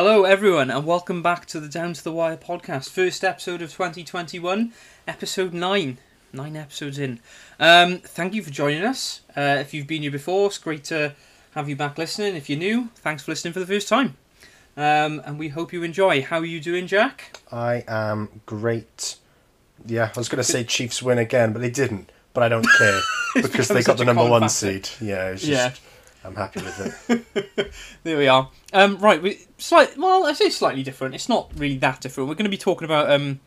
Hello, everyone, and welcome back to the Down to the Wire podcast. First episode of 2021, episode 9. Nine episodes in. Um, thank you for joining us. Uh, if you've been here before, it's great to have you back listening. If you're new, thanks for listening for the first time. Um, and we hope you enjoy. How are you doing, Jack? I am great. Yeah, I was going to say Chiefs win again, but they didn't. But I don't care because they got the number one factor. seed. Yeah, it's just, Yeah. I'm happy with it. There we are. Um, right, we slight. Well, I say slightly different. It's not really that different. We're going to be talking about um,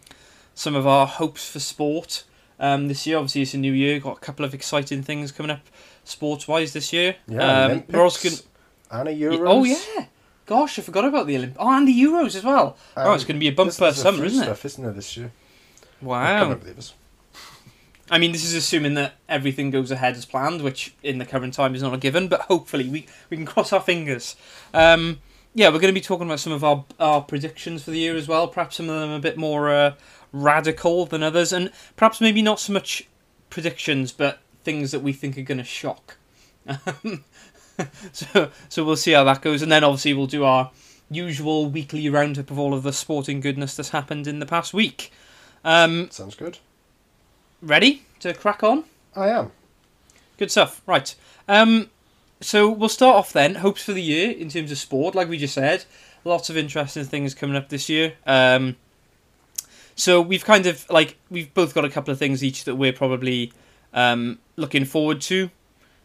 some of our hopes for sport um, this year. Obviously, it's a new year. Got a couple of exciting things coming up sports-wise this year. Yeah, um, Olympics we're also going. and a Euros. Oh yeah. Gosh, I forgot about the Olympics. Oh, and the Euros as well. oh, Um, it's going to be a bumper summer, isn't it? Stuff, isn't there this year? Wow. can't remember the others. I mean, this is assuming that everything goes ahead as planned, which in the current time is not a given, but hopefully we, we can cross our fingers. Um, yeah, we're going to be talking about some of our, our predictions for the year as well. Perhaps some of them a bit more uh, radical than others, and perhaps maybe not so much predictions, but things that we think are going to shock. so, so we'll see how that goes, and then obviously we'll do our usual weekly roundup of all of the sporting goodness that's happened in the past week. Um, Sounds good. Ready to crack on? I am. Good stuff. Right. Um, so we'll start off then. Hopes for the year in terms of sport, like we just said. Lots of interesting things coming up this year. Um, so we've kind of like we've both got a couple of things each that we're probably um, looking forward to.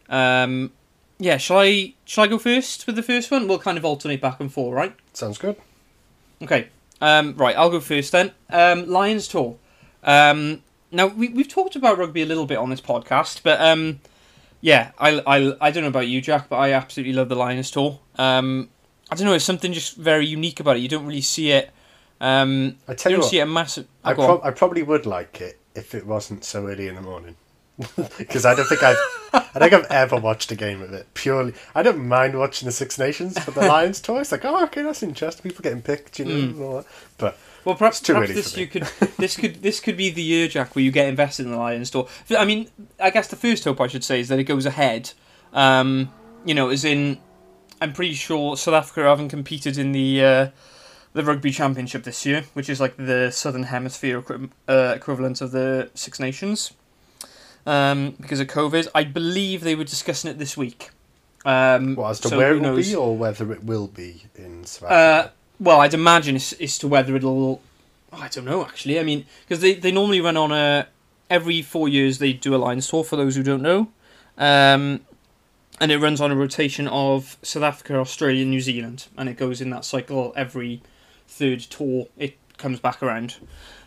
Um, yeah, shall I shall I go first with the first one? We'll kind of alternate back and forth, right? Sounds good. Okay. Um, right, I'll go first then. Um, Lions tour. Um, now we we've talked about rugby a little bit on this podcast, but um, yeah, I, I I don't know about you, Jack, but I absolutely love the Lions tour. Um, I don't know, it's something just very unique about it. You don't really see it. Um, I tell you don't what, see a massive. Oh, I, go prob- I probably would like it if it wasn't so early in the morning. Because I don't think I've, I don't think I've ever watched a game of it purely. I don't mind watching the Six Nations, but the Lions tour, it's like, oh, okay, that's interesting. People getting picked, you know, Mm. and all that. But Well, perhaps, too perhaps this you could this could this could be the year, Jack, where you get invested in the Lions tour. I mean, I guess the first hope I should say is that it goes ahead. Um, you know, as in, I'm pretty sure South Africa haven't competed in the uh, the rugby championship this year, which is like the Southern Hemisphere equi- uh, equivalent of the Six Nations. Um, because of COVID, I believe they were discussing it this week. Um, well, as to so where it will knows? be or whether it will be in South Uh, Africa. Well, I'd imagine as, as to whether it'll. I don't know actually. I mean, because they, they normally run on a every four years they do a Lions tour. For those who don't know, um, and it runs on a rotation of South Africa, Australia, New Zealand, and it goes in that cycle every third tour. It comes back around.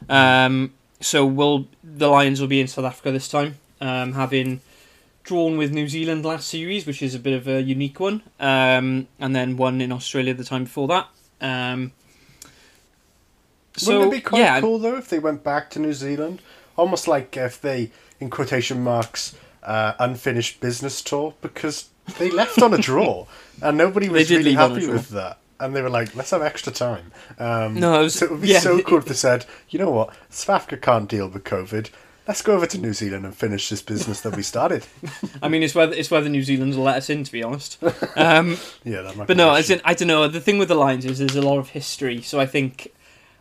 Um, so will the Lions will be in South Africa this time, um, having drawn with New Zealand last series, which is a bit of a unique one, um, and then one in Australia the time before that. Um, so Wouldn't it be quite yeah, cool though if they went back to New Zealand? Almost like if they, in quotation marks, uh, unfinished business tour because they left on a draw and nobody was really leave on a happy with that. And they were like, let's have extra time. Um, No, it was- so it would be yeah. so cool if they said, you know what, Africa can't deal with COVID. Let's go over to New Zealand and finish this business that we started. I mean, it's whether it's whether New Zealand's will let us in, to be honest. Um, yeah, that might but no, an as issue. in, I don't know. The thing with the Lions is there's a lot of history, so I think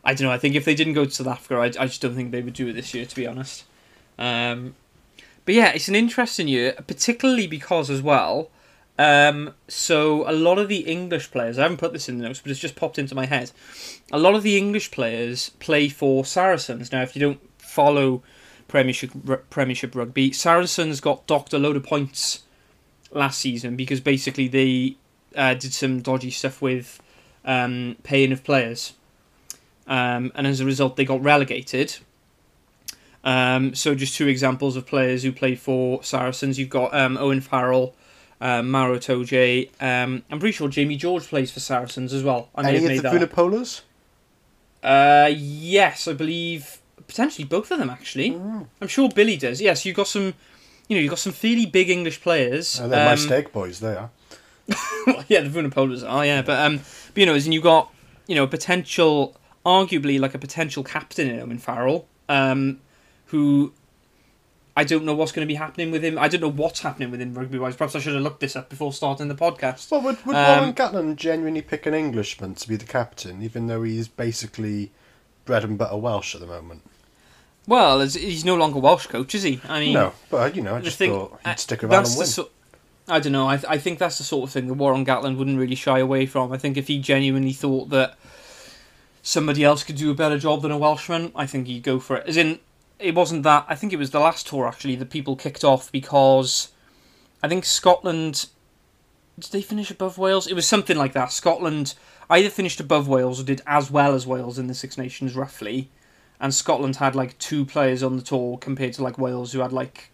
I don't know. I think if they didn't go to South Africa, I, I just don't think they would do it this year, to be honest. Um, but yeah, it's an interesting year, particularly because as well. Um, so a lot of the English players, I haven't put this in the notes, but it's just popped into my head. A lot of the English players play for Saracens. Now, if you don't follow Premiership Premiership rugby, Saracens got docked a load of points last season because basically they uh, did some dodgy stuff with um, paying of players, um, and as a result, they got relegated. Um, so, just two examples of players who played for Saracens. You've got um, Owen Farrell, um, Maro Itoje. Um, I'm pretty sure Jamie George plays for Saracens as well. I may Any have made of the that. Vunipolas? Uh, yes, I believe potentially both of them actually. I'm sure Billy does. Yes, you've got some. You know, you've got some fairly big English players. Oh, they're my Um, steak boys, they are. yeah, the Vunipolas are, yeah. But um, but you know, as in you got you know a potential, arguably like a potential captain in Owen Farrell, um, who I don't know what's going to be happening with him. I don't know what's happening with him rugby wise. Perhaps I should have looked this up before starting the podcast. Well, would, would Um, Warren Gatland genuinely pick an Englishman to be the captain, even though he's basically bread and butter Welsh at the moment? Well, he's no longer Welsh coach, is he? I mean, no, but you know, I just thing- thought he'd stick around that's and the win. sort. I don't know. I, I think that's the sort of thing that Warren Gatland wouldn't really shy away from. I think if he genuinely thought that somebody else could do a better job than a Welshman, I think he'd go for it. As in, it wasn't that. I think it was the last tour actually that people kicked off because I think Scotland. Did they finish above Wales? It was something like that. Scotland either finished above Wales or did as well as Wales in the Six Nations, roughly. And Scotland had like two players on the tour compared to like Wales, who had like,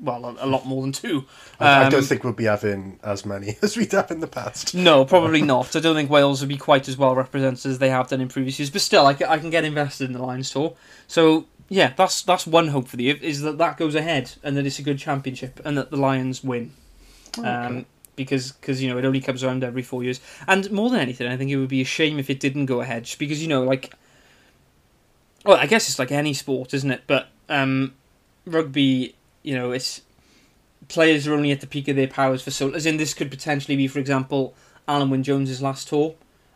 well, a, a lot more than two. I, I Um, don't think we'll be having as many as we'd have in the past. No, probably not. I don't think Wales would be quite as well represented as they have done in previous years. But still, I, I can get invested in the Lions tour. So yeah, that's that's one hope for the year is that that goes ahead and that it's a good championship and that the Lions win. Um, because cause, you know it only comes around every four years. And more than anything, I think it would be a shame if it didn't go ahead. Just because you know, like, well, I guess it's like any sport, isn't it? But um, rugby, you know, it's players are only at the peak of their powers for so. As in, this could potentially be, for example, Alun Wyn Jones's last tour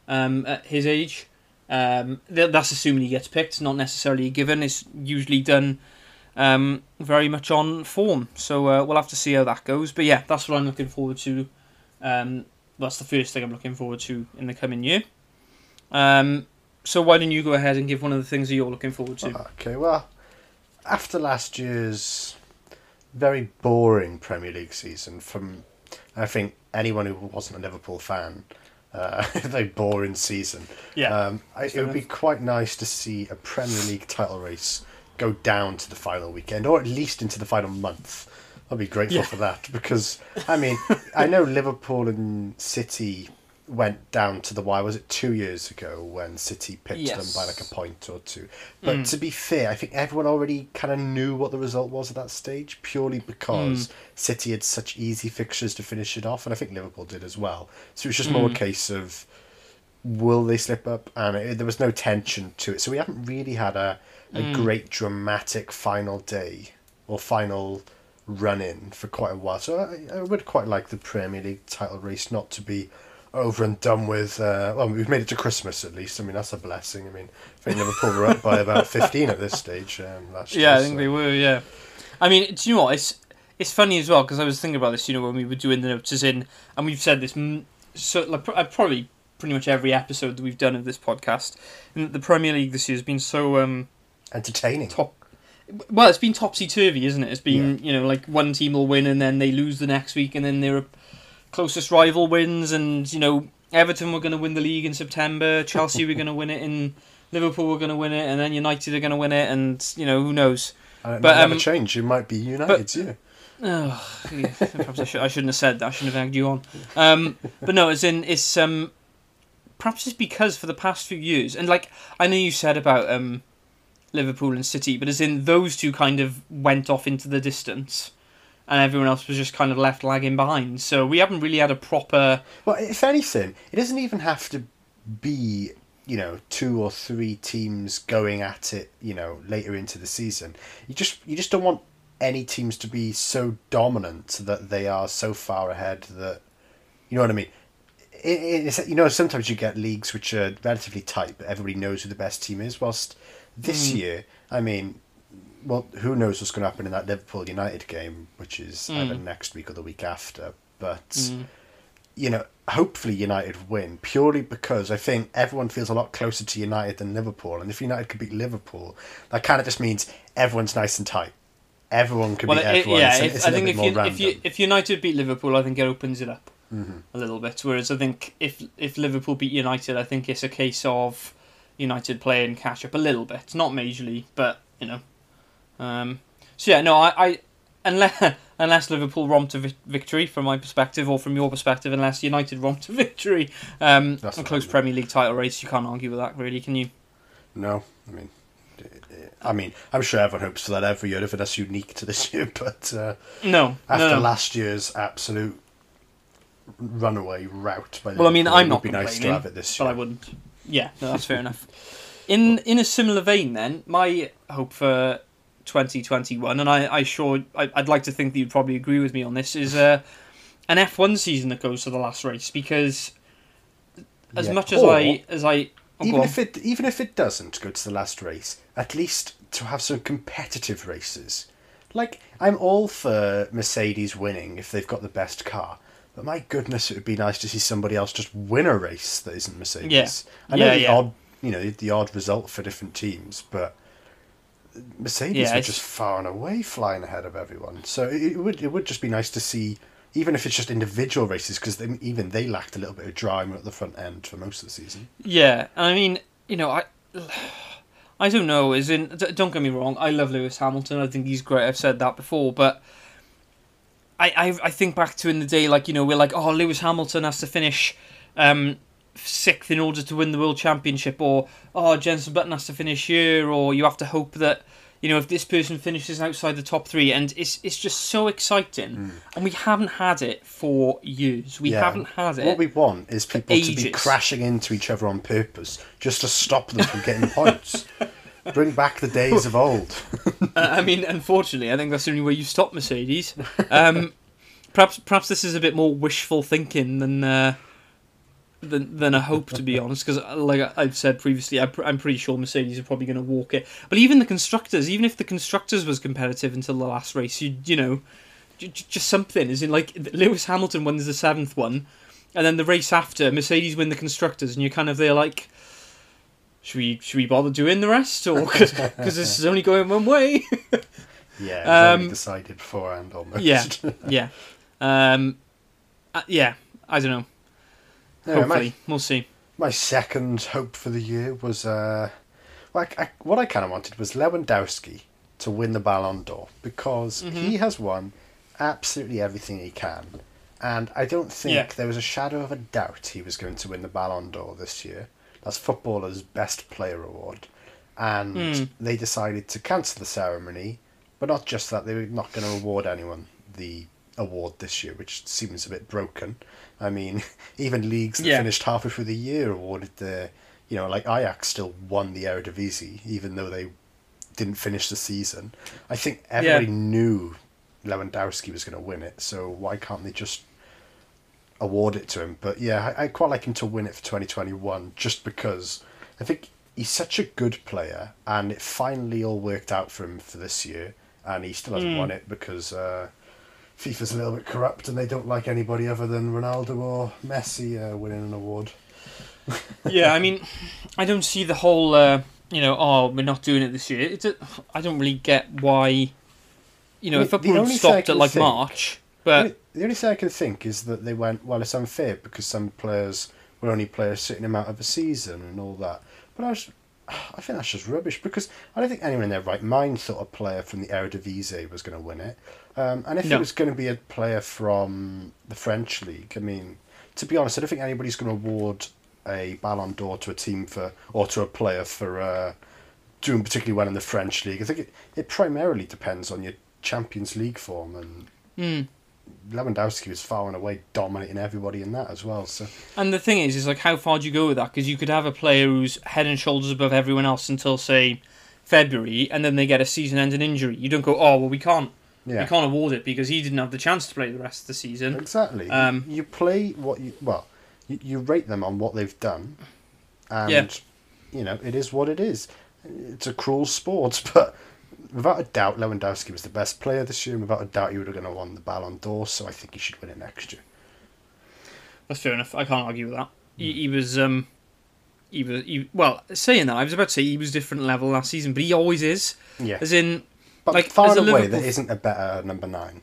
um, at his age. Um, th- that's assuming he gets picked. Not necessarily a given. It's usually done um, very much on form. So uh, we'll have to see how that goes. But yeah, that's what I'm looking forward to. Um, that's the first thing I'm looking forward to in the coming year. Um, so why don't you go ahead and give one of the things that you're looking forward to? Okay, well, after last year's very boring Premier League season, from I think anyone who wasn't a Liverpool fan, uh, a very boring season. um, I, it would be quite nice to see a Premier League title race go down to the final weekend, or at least into the final month. I'd be grateful Yeah. for that because I mean I know Liverpool and City went down to the wire. Was it two years ago when City picked them by like a point or two? But Mm. to be fair, I think everyone already kind of knew what the result was at that stage, purely because Mm. City had such easy fixtures to finish it off, and I think Liverpool did as well. So it was just more a Mm. case of will they slip up, and it, there was no tension to it. So we haven't really had a a Mm. great dramatic final day or final run in for quite a while. So I, I would quite like the Premier League title race not to be over and done with. Uh, well, we've made it to Christmas at least. I mean, that's a blessing. I mean, I think Liverpool were up by about 15 at this stage um, last year. Yeah, I think so- they were. Yeah, I mean, do you know what? It's it's funny as well because I was thinking about this. You know, when we were doing the notes, as in, and we've said this so like uh, probably pretty much every episode that we've done of this podcast. And the Premier League this year has been so um entertaining. top. Well, it's been topsy turvy, isn't it? It's been you know like one team will win and then they lose the next week, and then their closest rival wins, and you know Everton were going to win the league in September, Chelsea were going to win it, and Liverpool were going to win it, and then United are going to win it, and you know who knows. And it but, might never um, change. You might be United's, yeah. Oh, yeah, perhaps I, should, I shouldn't have said that. I shouldn't have egged you on. Um, but no, as in it's um, perhaps it's because for the past few years, and like I know you said about um, Liverpool and City, but as in those two kind of went off into the distance, and everyone else was just kind of left lagging behind. So we haven't really had a proper. Well, if anything, it doesn't even have to be, you know, two or three teams going at it, you know, later into the season. You just you just don't want any teams to be so dominant that they are so far ahead that you know what I mean. It, it's, you know, sometimes you get leagues which are relatively tight, but everybody knows who the best team is. Whilst this Mm. year, I mean, well, who knows what's going to happen in that Liverpool United game, which is either Mm. next week or the week after. But Mm, you know, hopefully United win purely because I think everyone feels a lot closer to United than Liverpool, and if United could beat Liverpool, that kind of just means everyone's nice and tight. Everyone can well, beat it, everyone. yeah, it's, if, it's a I think if you, if you if United beat Liverpool, I think it opens it up. Mhm. a little bit. Whereas I think if if Liverpool beat United, I think it's a case of United playing catch up a little bit, not majorly, but you know. Um, so yeah, no, I, I unless unless Liverpool romp to vic- victory from my perspective or from your perspective, unless United romp to victory, um, That's a close. Premier League title race, you can't argue with that, really, can you? No, I mean, eh, I mean, I'm sure everyone hopes for that every year if that's unique to this year. But uh, No, after no, no. last year's absolute runaway rout by Well, I mean, I'm not be nice to have it this year, but. I wouldn't. Yeah, no, that's fair enough. In in a similar vein, then, my hope for 2021, and I, I sure I, I'd like to think that you'd probably agree with me on this, is uh, an F1 season that goes to the last race because as Yeah. much as Or- I as I oh, even if it even if it doesn't go to the last race, at least to have some competitive races. Like I'm all for Mercedes winning if they've got the best car, but my goodness, it would be nice to see somebody else just win a race that isn't Mercedes. Yeah. I know Yeah, the yeah. odd, you know, the odd result for different teams, but Mercedes Yeah, were just far and away flying ahead of everyone. So it, would it would just be nice to see. Even if it's just individual races, because even they lacked a little bit of drama at the front end for most of the season. Yeah, I mean, you know, I, I don't know. Is in, don't get me wrong. I love Lewis Hamilton. I think he's great. I've said that before, but I, I, I think back to in the day, like you know, we're like, oh, Lewis Hamilton has to finish um, sixth in order to win the world championship, or oh, Jenson Button has to finish here, or you have to hope that. You know, if this person finishes outside the top three, and it's it's just so exciting, and we haven't had it for years. We. Yeah. haven't had it. What we want is people to be crashing into each other on purpose just to stop them from getting points. Bring back the days of old. Uh, I mean, unfortunately, I think that's the only way you stop Mercedes. Um, perhaps, perhaps this is a bit more wishful thinking than uh, than than a hope, to be honest. Because, like I- I've said previously, I'm pretty sure Mercedes are probably going to walk it. But even the constructors, even if the constructors was competitive until the last race, you you know, just something. Is in like Lewis Hamilton wins the seventh one, and then the race after Mercedes win the constructors, and you're kind of there like. Should we should we bother doing the rest, or because this is only going one way? Yeah, Um, decided beforehand almost. Yeah, yeah, um, uh, yeah. I don't know. Anyway, Hopefully, we'll see. my, my second hope for the year was uh, like I, what I kind of wanted was Lewandowski to win the Ballon d'Or because Mm-hmm. he has won absolutely everything he can, and I don't think Yeah. there was a shadow of a doubt he was going to win the Ballon d'Or this year. That's footballer's best player award, and Hmm. they decided to cancel the ceremony, but not just that they were not going to award anyone the award this year, which seems a bit broken. I mean, even leagues that Yeah. finished halfway through the year awarded the, you know, like Ajax still won the Eredivisie even though they didn't finish the season. I think everybody knew Lewandowski was going to win it, so why can't they just award it to him? But yeah, I, I quite like him to win it for 2021 just because I think he's such a good player and it finally all worked out for him for this year and he still hasn't Mm. won it because uh, FIFA's a little bit corrupt and they don't like anybody other than Ronaldo or Messi uh, winning an award. yeah, I mean, I don't see the whole. Uh, you know, oh, we're not doing it this year. It's a, I don't really get why. You know, I if mean, the football had stopped at like think- March, but the only thing I can think is that they went, well, it's unfair because some players were only players sitting him out of a season and all that. But I was, I think that's just rubbish because I don't think anyone in their right mind thought a player from the Eredivisie was going to win it. Um, and if No. it was going to be a player from the French league, I mean, to be honest, I don't think anybody's going to award a Ballon d'Or to a team for or to a player for uh, doing particularly well in the French league. I think it, it primarily depends on your Champions League form and mm. Lewandowski was far and away dominating everybody in that as well. So and the thing is, is like how far do you go with that? Because you could have a player who's head and shoulders above everyone else until say February, and then they get a season-ending injury. You don't go, oh well, we can't, yeah, we can't award it because he didn't have the chance to play the rest of the season. exactly. Um, you play what you well, you, you rate them on what they've done, and Yeah. you know it is what it is. It's a cruel sport, but without a doubt, Lewandowski was the best player this year, and without a doubt, he would have going to won the Ballon d'Or. So I think he should win it next year. That's fair enough. I can't argue with that. He, he was, um, he was, he, well, saying that, I was about to say he was different level last season, but he always is. Yeah, As in, but like, far and away, Liverpool- there isn't a better number nine.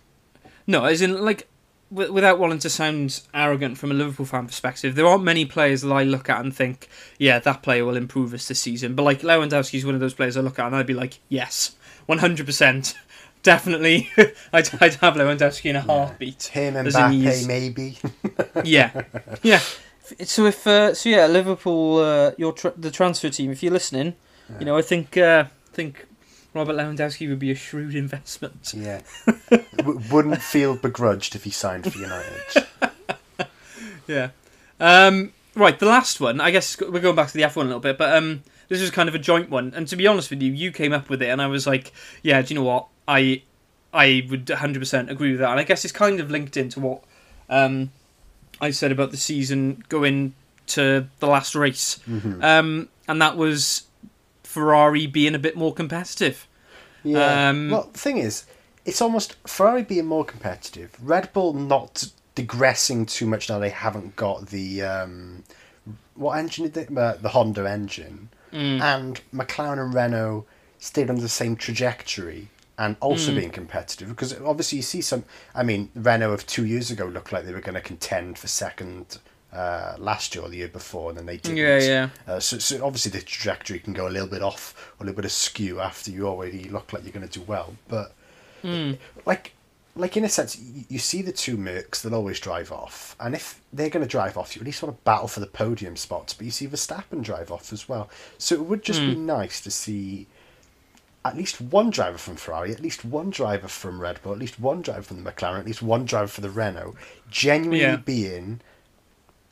no, as in, like, w- without wanting to sound arrogant from a Liverpool fan perspective, there aren't many players that I look at and think, yeah, that player will improve us this season. But, like, Lewandowski's one of those players I look at and I'd be like, yes, 100%. Definitely, I'd, I'd have Lewandowski in a heartbeat. Him and Mbappe, he's- maybe. yeah, yeah. So if uh, so, yeah, Liverpool, uh, your tr- the transfer team. If you're listening, you know, I think uh, think Robert Lewandowski would be a shrewd investment. Yeah. w- wouldn't feel begrudged if he signed for United. Yeah. Um, right, the last one. I guess we're going back to the F1 a little bit, but um, this was kind of a joint one. And to be honest with you, you came up with it, and I was like, yeah, do you know what? I I would 100% agree with that. And I guess it's kind of linked into what um, I said about the season going to the last race, Mm-hmm. um, and that was Ferrari being a bit more competitive. Yeah. Um, well, the thing is, it's almost Ferrari being more competitive, Red Bull not digressing too much now they haven't got the um, what engine did they? Uh, the Honda engine, Mm. and McLaren and Renault stayed on the same trajectory and also Mm. being competitive because obviously you see some. I mean, Renault of two years ago looked like they were going to contend for second. Uh, last year or the year before, and then they didn't. Yeah, yeah. Uh, so, so obviously the trajectory can go a little bit off a little bit askew after you already look like you're going to do well. But Mm. like, like in a sense, you, you see the two Mercs that always drive off, and if they're going to drive off, you at least want to battle for the podium spots. But you see Verstappen drive off as well, so it would just be nice to see at least one driver from Ferrari, at least one driver from Red Bull, at least one driver from the McLaren, at least one driver for the Renault, genuinely Yeah. being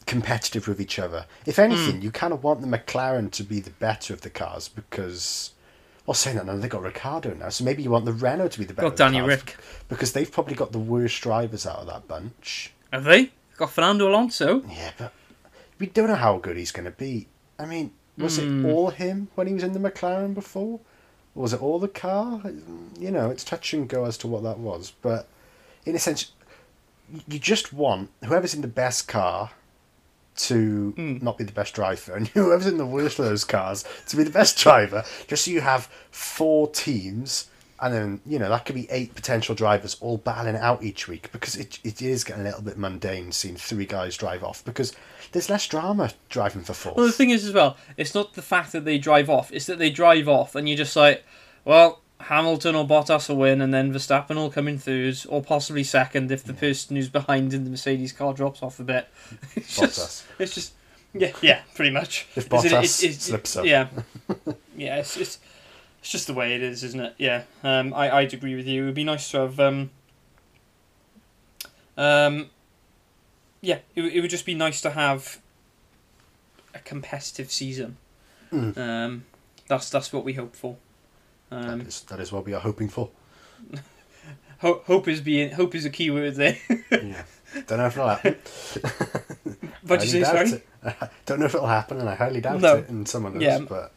competitive with each other. If anything, you kind of want the McLaren to be the better of the cars because. Well, saying that now, they've got Ricciardo now, so maybe you want the Renault to be the better. Got of the Danny Rick. because they've probably got the worst drivers out of that bunch. Have they got Fernando Alonso? Yeah, but we don't know how good he's going to be. I mean, was Hmm. it all him when he was in the McLaren before? Or was it all the car? You know, it's touch and go as to what that was. But in a sense, you just want whoever's in the best car to Hmm. not be the best driver, and whoever's in the worst of those cars to be the best driver, just so you have four teams, and then, you know, that could be eight potential drivers all battling out each week, because it, it is getting a little bit mundane seeing three guys drive off, because there's less drama driving for four. Well, the thing is as well, it's not the fact that they drive off; it's that they drive off, and you're just like, well, Hamilton or Bottas will win, and then Verstappen will come in third, or possibly second if the person who's behind in the Mercedes car drops off a bit. It's Bottas. just, it's just, yeah, yeah, pretty much. If It's- Bottas slips up. yeah, yeah, it's, it's it's just the way it is, isn't it? Yeah, um, I I'd agree with you. It would be nice to have um, um, yeah, it, would- it would just be nice to have a competitive season. Mm. Um, that's that's what we hope for. Um, that, is, that is what we are hoping for. ho- hope is being hope is a key word there. yeah. Don't know if it'll happen. but you say sorry, it. Don't know if it'll happen, and I highly doubt No. it in some of those. Yeah. But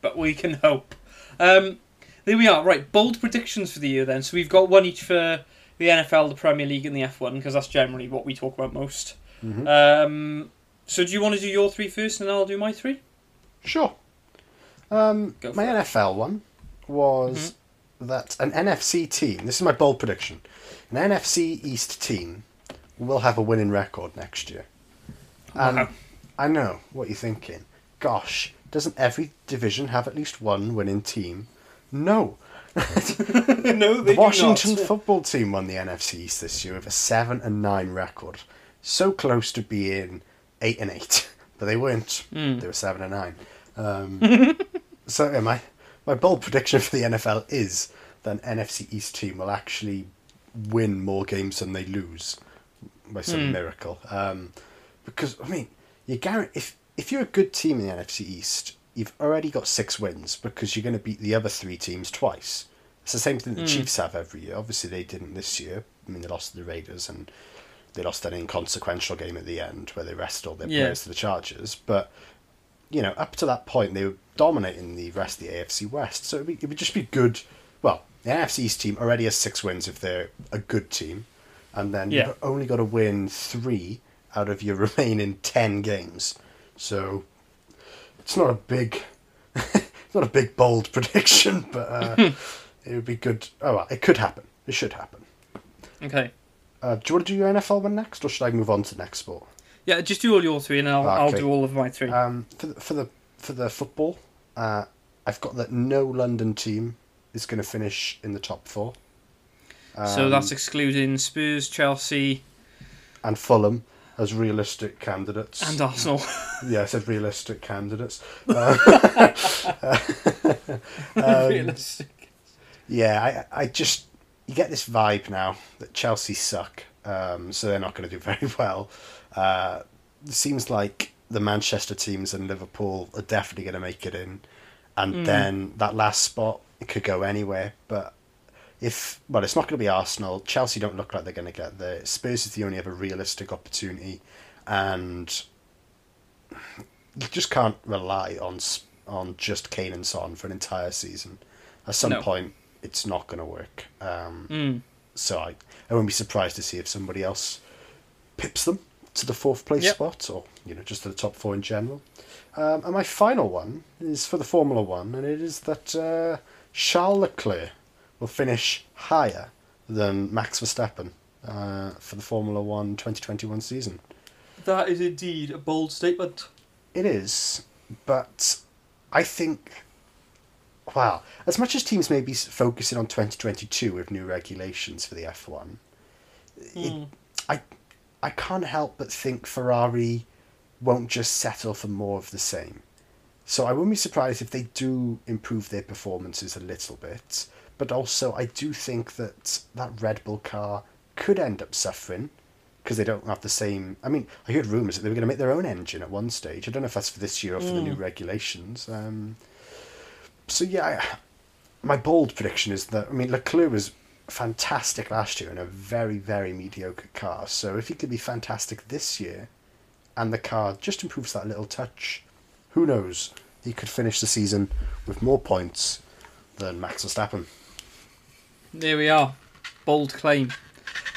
but we can hope. Um, there we are. Right, bold predictions for the year then. So we've got one each for the NFL, the Premier League, and the F one because that's generally what we talk about most. Mhm. Um, so do you want to do your three first, and then I'll do my three? Sure. Um, my. NFL one was that an NFC team. This is my bold prediction. An NFC East team will have a winning record next year. And Wow. I know what you're thinking. Gosh, doesn't every division have at least one winning team? No. no, they The Washington football team won the NFC East this year with a seven and nine record, so close to being eight and eight, but they weren't. Mm. They were seven and nine. Um, so am my my bold prediction for the NFL is that an NFC East team will actually win more games than they lose by some Mm. miracle. Um, because I mean, you guarantee if if you're a good team in the NFC East, you've already got six wins because you're going to beat the other three teams twice. It's the same thing the Mm. Chiefs have every year. Obviously, they didn't this year. I mean, they lost to the Raiders and they lost an inconsequential game at the end where they rested all their Yeah. players to the Chargers. But you know, up to that point, they were dominating the rest of the AFC West. So it would, be, it would just be good. Well, the NFC East team already has six wins if they're a good team, and then Yeah. you've only got to win three out of your remaining ten games. So it's not a big, it's not a big bold prediction, but uh, it would be good. Oh well, it could happen. It should happen. Okay. Uh, do you want to do your NFL one next, or should I move on to the next sport? Yeah, just do all your three, and I'll, I'll do all of my three. Um, for the, for the for the football, uh, I've got that no London team is going to finish in the top four. so Um, that's excluding Spurs, Chelsea, and Fulham as realistic candidates. and Arsenal. yeah, I said realistic candidates. Uh, um, Realistic. yeah, I I just you get this vibe now that Chelsea suck, um, so they're not going to do very well. Uh, it seems like the Manchester teams and Liverpool are definitely going to make it in, and Mm. then that last spot it could go anywhere. But if well, it's not going to be Arsenal. Chelsea don't look like they're going to get there. Spurs is the only other realistic opportunity, and you just can't rely on on just Kane and Son for an entire season. At some No. point, it's not going to work. Um, Mm. so I, I wouldn't be surprised to see if somebody else pips them to the fourth place Yep. spot, or you know, just to the top four in general. Um, and my final one is for the Formula One, and it is that uh, Charles Leclerc will finish higher than Max Verstappen uh, for the Formula One 2021 season. That is indeed a bold statement. It is, but I think, wow, as much as teams may be focusing on 2022 with new regulations for the F1, it, Mm. I, I can't help but think Ferrari won't just settle for more of the same. So I wouldn't be surprised if they do improve their performances a little bit, but also I do think that that Red Bull car could end up suffering because they don't have the same. I mean, I heard rumours that they were going to make their own engine at one stage. I don't know if that's for this year or for the new Mm. regulations. Um, so yeah, I, my bold prediction is that I mean Leclerc was fantastic last year in a very very mediocre car. So if he could be fantastic this year, and the car just improves that little touch, who knows? He could finish the season with more points than Max Verstappen. There we are. Bold claim.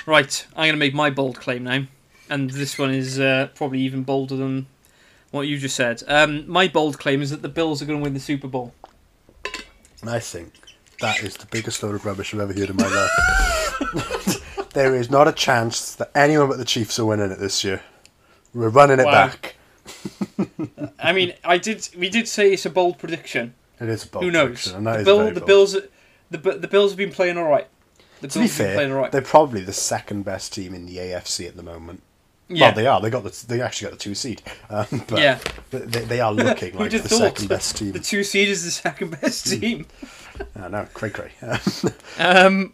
Right, I'm going to make my bold claim now. And this one is uh, probably even bolder than what you just said. Um, my bold claim is that the Bills are going to win the Super Bowl. I think that is the biggest load of rubbish I've ever heard in my life. there is not a chance that anyone but the Chiefs are winning it this year. We're running it Wow. back. I mean, I did. We did say it's a bold prediction. It is a bold Who knows? prediction, and that The, Bill, the. Bills, the the Bills have been playing all right. The To Bills be have been playing all fair, right. they're probably the second best team in the AFC at the moment. Yeah, Well, they are. They got the. They actually got the two seed. Um, but Yeah. they, they are looking like the second best team. the two seed is the second best team. I know, cray cray. Um,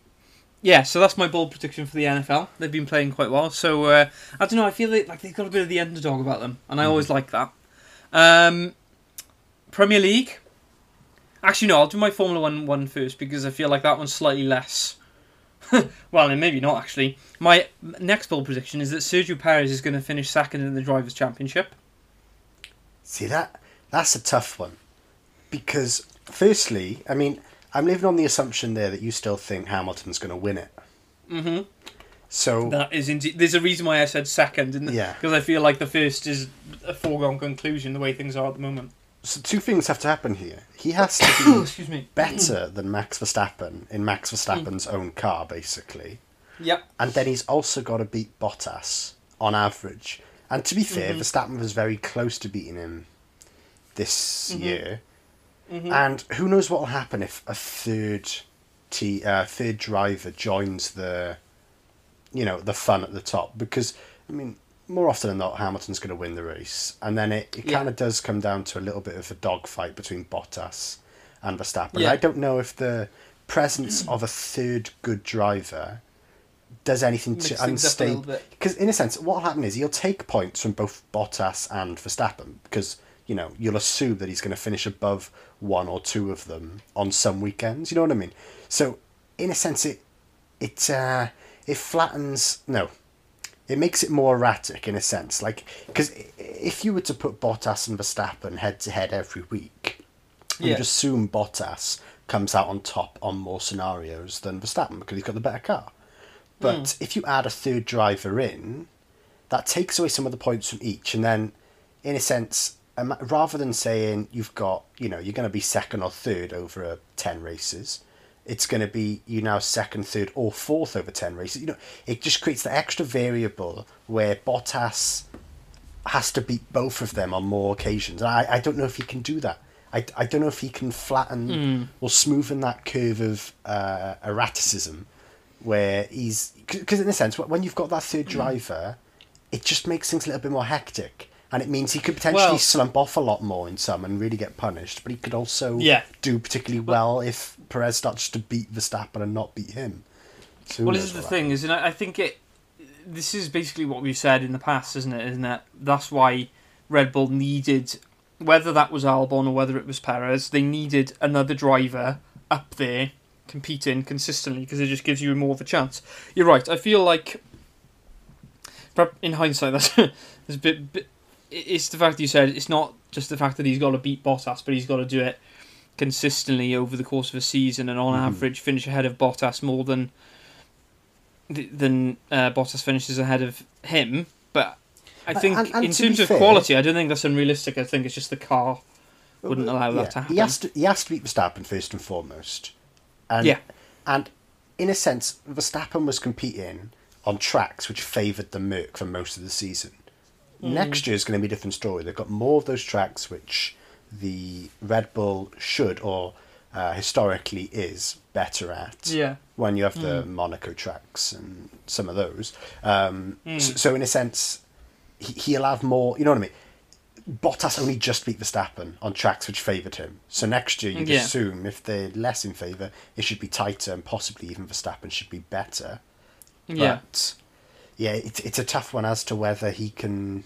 yeah, so that's my bold prediction for the NFL. They've been playing quite well, so uh, I don't know. I feel like, like they've got a bit of the underdog about them, and I always like that. Um, Premier League. Actually, no. I'll do my Formula One one first because I feel like that one's slightly less. well, and maybe not actually. My next bold prediction is that Sergio Perez is going to finish second in the drivers' championship. See that that's a tough one because firstly, I mean, I'm living on the assumption there that you still think Hamilton's going to win it. Mm-hmm. So That is indeed. There's a reason why I said second, Yeah. because I feel like the first is a foregone conclusion the way things are at the moment. So two things have to happen here. He has to be Excuse me. better than Max Verstappen in Max Verstappen's own car, basically. Yep. And then he's also got to beat Bottas on average. And to be fair, Mhm. Verstappen was very close to beating him this Mhm. year. Mhm. And who knows what will happen if a third t uh, third driver joins the, you know, the fun at the top? Because I mean, more often than not, Hamilton's going to win the race, and then it, it Yeah. kind of does come down to a little bit of a dogfight between Bottas and Verstappen. Yeah. I don't know if the presence of a third good driver does anything to things up a little unstable. Because in a sense, what will happen is he'll take points from both Bottas and Verstappen because you know you'll assume that he's going to finish above one or two of them on some weekends. You know what I mean? So in a sense, it it uh, it flattens no. It makes it more erratic in a sense, like because if you were to put Bottas and Verstappen head to head every week, Yeah. you'd assume Bottas comes out on top on more scenarios than Verstappen because he's got the better car. But if you add a third driver in, that takes away some of the points from each, and then, in a sense, rather than saying you've got, you know, you're going to be second or third over uh, ten races, it's going to be you now second, third, or fourth over ten races. You know, it just creates the extra variable where Bottas has to beat both of them on more occasions. And I, I don't know if he can do that. I, I don't know if he can flatten Mm. or smoothen that curve of uh, erraticism where he's because in a sense when you've got that third driver it just makes things a little bit more hectic and it means he could potentially Well- slump off a lot more in some and really get punished but he could also Yeah. do particularly well if Perez starts to beat Verstappen and not beat him who Well, this is the thing, is I I think it. This is basically what we've said in the past, isn't it? Isn't it? That's why Red Bull needed, whether that was Albon or whether it was Perez, they needed another driver up there competing consistently because it just gives you more of a chance. You're right. I feel like, in hindsight, that's, that's a bit, bit. It's the fact that you said it's not just the fact that he's got to beat Bottas, but he's got to do it consistently over the course of a season and on Mhm. average finish ahead of Bottas more than than uh, Bottas finishes ahead of him. But I think and- and in terms of fair- quality, I don't think that's unrealistic. I think it's just the car wouldn't allow that to happen. He has to, he has to beat Verstappen first and foremost. And, Yeah. And in a sense, Verstappen was competing on tracks which favoured the Merc for most of the season. Mm. Next year is going to be a different story. They've got more of those tracks which the Red Bull should or uh, historically is better at. Yeah. When you have Mm. the Monaco tracks and some of those. Um, Mm. so, so in a sense, he, he'll have more. You know what I mean? Bottas only just beat Verstappen on tracks which favoured him. So next year, you'd Yeah. assume if they're less in favour, it should be tighter and possibly even Verstappen should be better. Yeah. But yeah, it's it's a tough one as to whether he can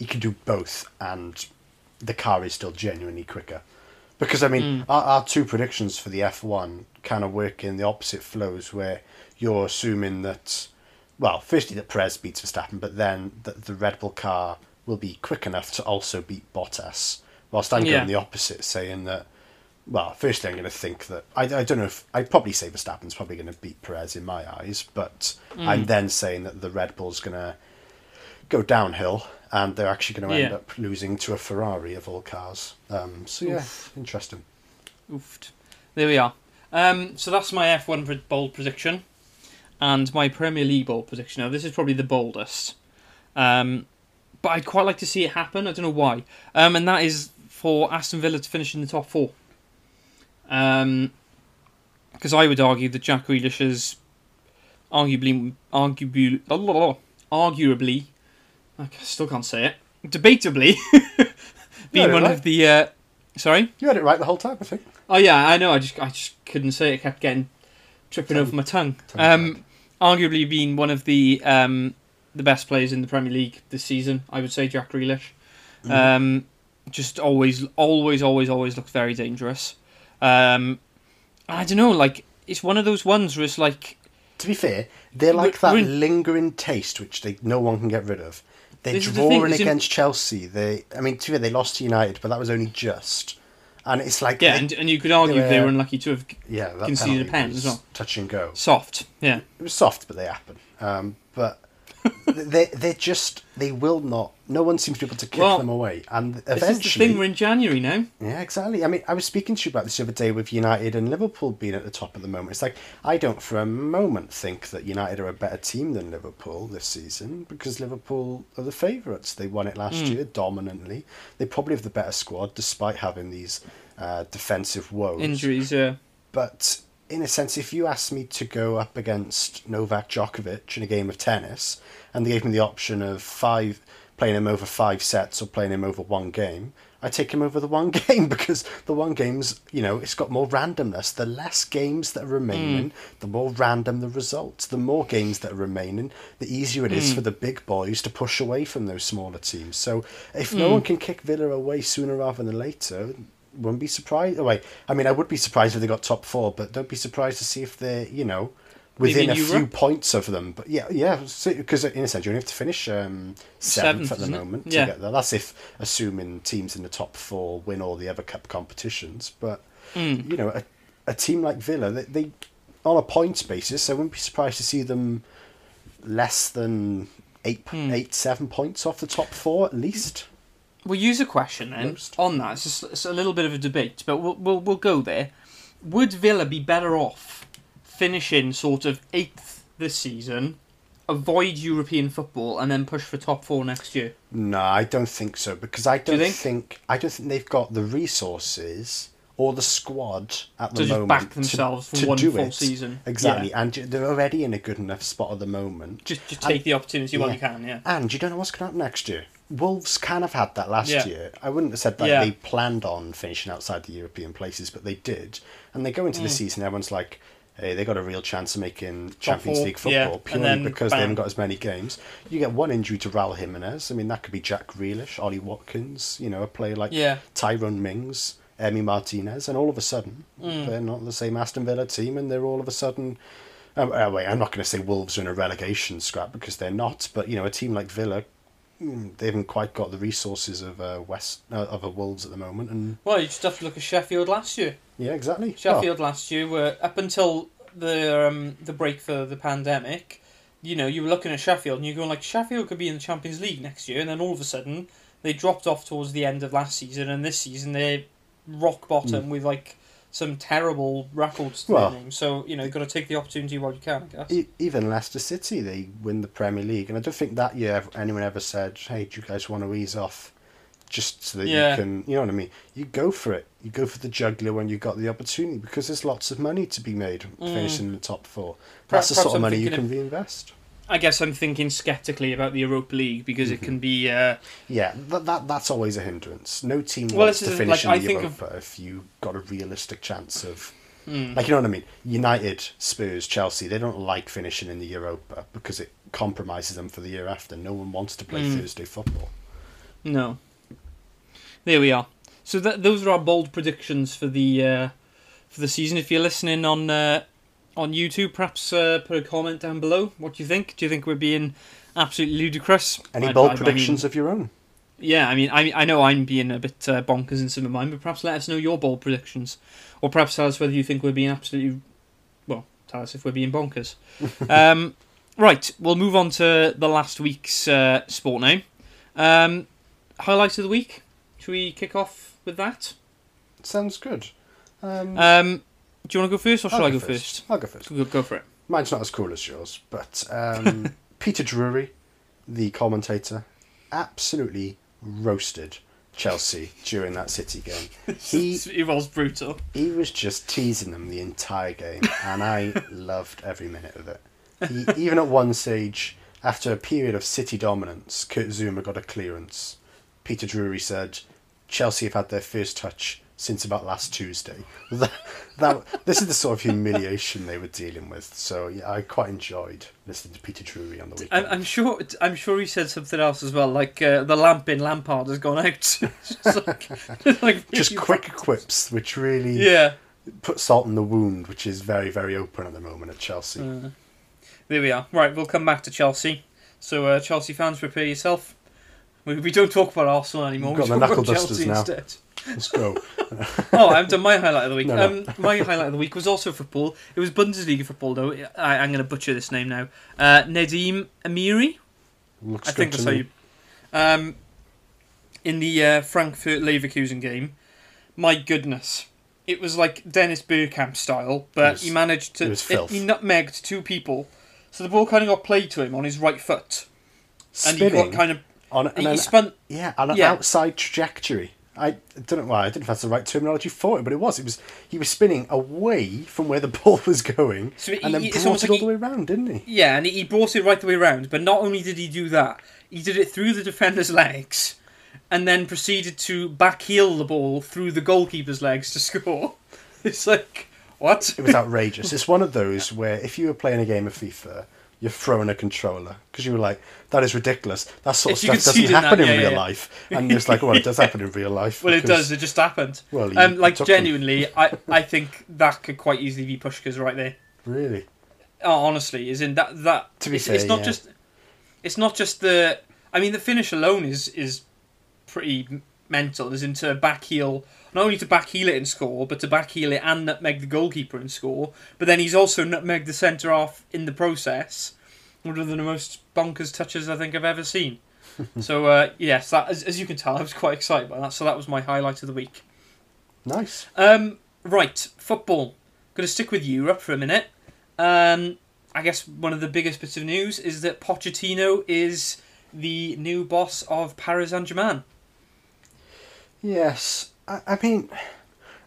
he can do both and the car is still genuinely quicker. Because I mean, Mm. our, our two predictions for the F one kind of work in the opposite flows, where you're assuming that, well, firstly that Perez beats Verstappen, but then that the Red Bull car will be quick enough to also beat Bottas. Whilst I'm Yeah. going the opposite, saying that. Well, firstly, I'm going to think that I, I don't know if I'd probably say Verstappen's probably going to beat Perez in my eyes, but I'm then saying that the Red Bull's going to go downhill and they're actually going to end Yeah. up losing to a Ferrari of all cars. Um, so yeah, Oof. interesting. Oofed. There we are. Um, so that's my F1 bold prediction, and my Premier League bold prediction. Now this is probably the boldest, um, but I'd quite like to see it happen. I don't know why, um, and that is for Aston Villa to finish in the top four. Um, because I would argue that Jack Grealish is arguably, arguably, arguably, I still can't say it, debatably, being one right. of the. Uh, sorry. You had it right the whole time, I think. Oh yeah, I know. I just I just couldn't say it. it kept getting tripping Tongue- over my tongue. tongue Um, arguably being one of the um, the best players in the Premier League this season, I would say Jack Grealish. Mm-hmm. Um, just always, always, always, always looked very dangerous. Um, I don't know. Like it's one of those ones where it's like To be fair, they're like that in- lingering taste which they no one can get rid of. They're This is the thing, drawing in- against Chelsea. They, I mean, to be they lost to United, but that was only just. And it's like, yeah, they- and, and you could argue they were- were unlucky to have yeah, conceded a pen as well. touch and go. soft. Yeah, It was soft, but they happen. Um, but they they're just they will not. No one seems to be able to kick Well, them away, and eventually. this is the thing. We're in January now. yeah, exactly. I mean, I was speaking to you about this the other day with United and Liverpool being at the top at the moment. It's like I don't for a moment think that United are a better team than Liverpool this season because Liverpool are the favourites. They won it last Mm. year dominantly. They probably have the better squad despite having these uh, defensive woes. Injuries. Yeah. But in a sense, if you asked me to go up against Novak Djokovic in a game of tennis, and they gave me the option of five playing him over five sets or playing him over one game, I take him over the one game because the one game's you know it's got more randomness. The less games that are remaining, hmm. the more random the results. The more games that are remaining, the easier it is hmm. for the big boys to push away from those smaller teams. So if no hmm. one can kick Villa away sooner rather than later, wouldn't be surprised. Oh, wait, I mean, I would be surprised if they got top four, but don't be surprised to see if they're, you know, within in a few points of them. But yeah, yeah, because in a sense, you only have to finish um, seventh, Seventh, at the isn't it? moment Yeah. get there. That's if assuming teams in the top four win all the other cup competitions. But Mm. you know, a, a team like Villa, they, they on a points basis, I wouldn't be surprised to see them less than eight, Hmm. eight, seven points off the top four at least. We'll use a question then Most. on that. It's, just, it's a little bit of a debate, but we'll, we'll we'll go there. Would Villa be better off finishing sort of eighth this season, avoid European football, and then push for top four next year? No, I don't think so because I don't think? think? I don't think they've got the resources or the squad at the moment. To just moment back themselves for to one do full it. season. Exactly, and they're already in a good enough spot at the moment. Just just take the opportunity while yeah. you can. Yeah. And you don't know what's going to happen next year. Wolves kind of had that last Yeah. year. I wouldn't have said that Yeah. they planned on finishing outside the European places, but they did. And they go into the Mm. season, everyone's like, hey, they got a real chance of making Champions League football yeah, purely because they haven't got as many games. You get one injury to Raul Jimenez. I mean, that could be Jack Grealish, Ollie Watkins, you know, a player like Yeah. Tyrone Mings, Emi Martinez, and all of a sudden Mm. they're not the same Aston Villa team, and they're all of a sudden. Um, uh, wait, I'm not going to say Wolves are in a relegation scrap because they're not, but you know, a team like Villa, they haven't quite got the resources of uh, West uh, of a Wolves at the moment, and Well, you just have to look at Sheffield last year. yeah, exactly. Sheffield last year were up until the um, the break for the pandemic. You know, you were looking at Sheffield and you're going like Sheffield could be in the Champions League next year, and then all of a sudden they dropped off towards the end of last season, and this season they're rock bottom with like some terrible records to. Well- their name. So you know you've got to take the opportunity while you can. I guess. Even Leicester City, they win the Premier League, and I don't think that year anyone ever said, "Hey, do you guys want to ease off?" Just so that Yeah. you can, you know what I mean. You go for it. You go for the juggler when you got the opportunity because there's lots of money to be made mm. finishing in the top four. Perhaps- That's the sort of money you can reinvest. I guess I'm thinking skeptically about the Europa League because Mm-hmm. it can be. Uh, Yeah, that, that that's always a hindrance. No team Well, wants to finish like, in I the think of- Europa if you got a realistic chance of. hmm. Like you know what I mean? United, Spurs, Chelsea, they don't like finishing in the Europa because it compromises them for the year after. No one wants to play Mm. Thursday football. No. There we are. So that those are our bold predictions for the uh, for the season. If you're listening on uh, on YouTube, perhaps uh, put a comment down below. What do you think? Do you think we're being absolutely ludicrous? Any I- bold I- I mean- predictions of your own? yeah, I mean, I I know I'm being a bit uh, bonkers in some of mine, but perhaps let us know your bold predictions, or perhaps tell us whether you think we're being absolutely, well, tell us if we're being bonkers. um, right, we'll move on to the last week's uh, sport now. Um, highlights of the week. Should we kick off with that? Sounds good. Um, Um, do you want to go first, or I'll shall I go first? I'll go first. Go, go for it. Mine's not as cool as yours, but um, Peter Drury, the commentator, absolutely roasted Chelsea during that City game. He it was brutal. he was just teasing them the entire game, and I loved every minute of it. He, even at one stage, after a period of City dominance, Kurt Zouma got a clearance. Peter Drury said, "Chelsea have had their first touch since about last Tuesday." That, that this is the sort of humiliation they were dealing with. So yeah, I quite enjoyed listening to Peter Drury on the weekend. I'm, I'm sure. I'm sure he said something else as well, like uh, the lamp in Lampard has gone out. Just like, like just quick quips, which really Yeah. put salt in the wound, which is very very open at the moment at Chelsea. Uh, there we are. Right, we'll come back to Chelsea. So, uh, Chelsea fans, prepare yourself. We, we don't talk about Arsenal anymore. We've we got the talk about knuckle dusters Chelsea now. instead. Let's go. oh, I've done my highlight of the week. No, no. Um, my highlight of the week was also football. It was Bundesliga football, though. I, I'm going to butcher this name now. Uh, Nadiem Amiri. Looks I think that's how you. Um, in the uh, Frankfurt Leverkusen game, my goodness, it was like Dennis Bergkamp style, but was- he managed to. it he nutmegged two people, so the ball kind of got played to him on his right foot, and he got kind of. On, an, spun. yeah, on an yeah. outside trajectory. I don't know why. I didn't know if that's the right terminology for it, but it was. It was. He was spinning away from where the ball was going, So and then he- brought it like all the he- way around, didn't he? Yeah, and he, he brought it right the way around. But not only did he do that, he did it through the defender's legs, and then proceeded to backheel the ball through the goalkeeper's legs to score. It's like what? It was outrageous. it's one of those where if you were playing a game of FIFA, you're throwing a controller because you were like, "That is ridiculous. That sort of If stuff doesn't happen that, in yeah, real yeah. life." And it's like, "Well, it does happen in real life." Well, it does. It just happened. Well, you- um, like genuinely, I, I think that could quite easily be Puskás right there. Really, Oh, honestly, is in that that To be it's, fair, it's not yeah. just it's not just the. I mean, the finish alone is is pretty mental. Is into back heel, not only to back heel it and score, but to back heel it and nutmeg the goalkeeper and score. But then he's also nutmegged the centre half in the process. One of the most bonkers touches I think I've ever seen. so uh, yes, that as, as you can tell, I was quite excited by that. So that was my highlight of the week. nice. Um, right, football. Going to stick with Europe for a minute. Um, I guess one of the biggest bits of news is that Pochettino is the new boss of Paris Saint Germain. Yes, I, I mean,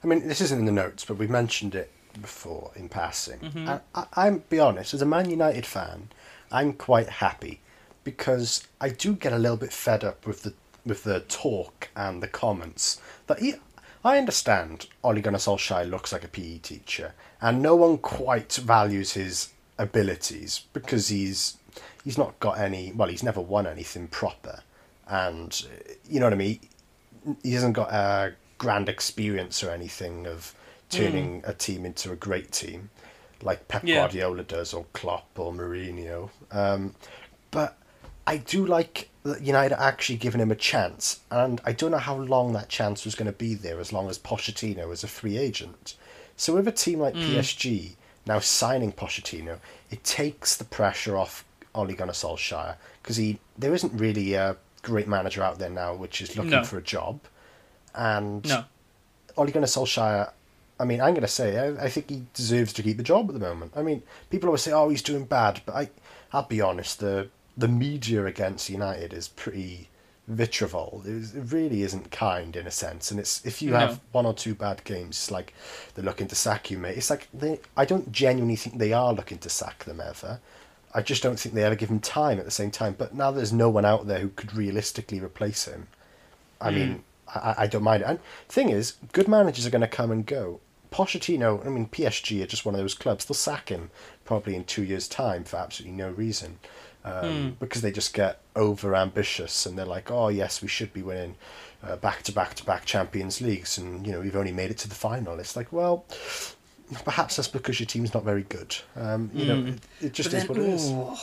I mean, this isn't in the notes, but we've mentioned it before in passing. Mhm. I, I, I'm be honest, as a Man United fan, I'm quite happy because I do get a little bit fed up with the with the talk and the comments that he, I understand Ole Gunnar Solskjaer looks like a PE teacher, and no one quite values his abilities because he's he's not got any. Well, he's never won anything proper, and you know what I mean. He hasn't got a grand experience or anything of turning a team into a great team, like Pep Yeah. Guardiola does, or Klopp, or Mourinho. Um, but I do like that United actually giving him a chance, and I don't know how long that chance was going to be there as long as Pochettino was a free agent. So with a team like PSG now signing Pochettino, it takes the pressure off Ole Gunnar Solskjaer because he there isn't really a great manager out there now which is looking No. for a job, and No. Ole Gunnar Solskjaer, I mean, I'm going to say, I, I think he deserves to keep the job at the moment. I mean, people always say, oh, he's doing bad, but I, I'll be honest, the the media against United is pretty vitriol. It, is- it really isn't kind in a sense, and it's if you No. have one or two bad games, it's like they're looking to sack you, mate. It's like they, I don't genuinely think they are looking to sack them ever. I just don't think they ever give him time at the same time. But now there's no one out there who could realistically replace him. I hmm. mean, I, I don't mind it. And thing is, good managers are going to come and go. Pochettino, I mean, PSG are just one of those clubs. They'll sack him probably in two years' time for absolutely no reason, um, hmm. because they just get over ambitious and they're like, oh yes, we should be winning uh, back to back to back Champions Leagues, and you know we've only made it to the final. It's like, well, perhaps that's because your team's not very good. Um, you know, it, it just But is what it is. ooh.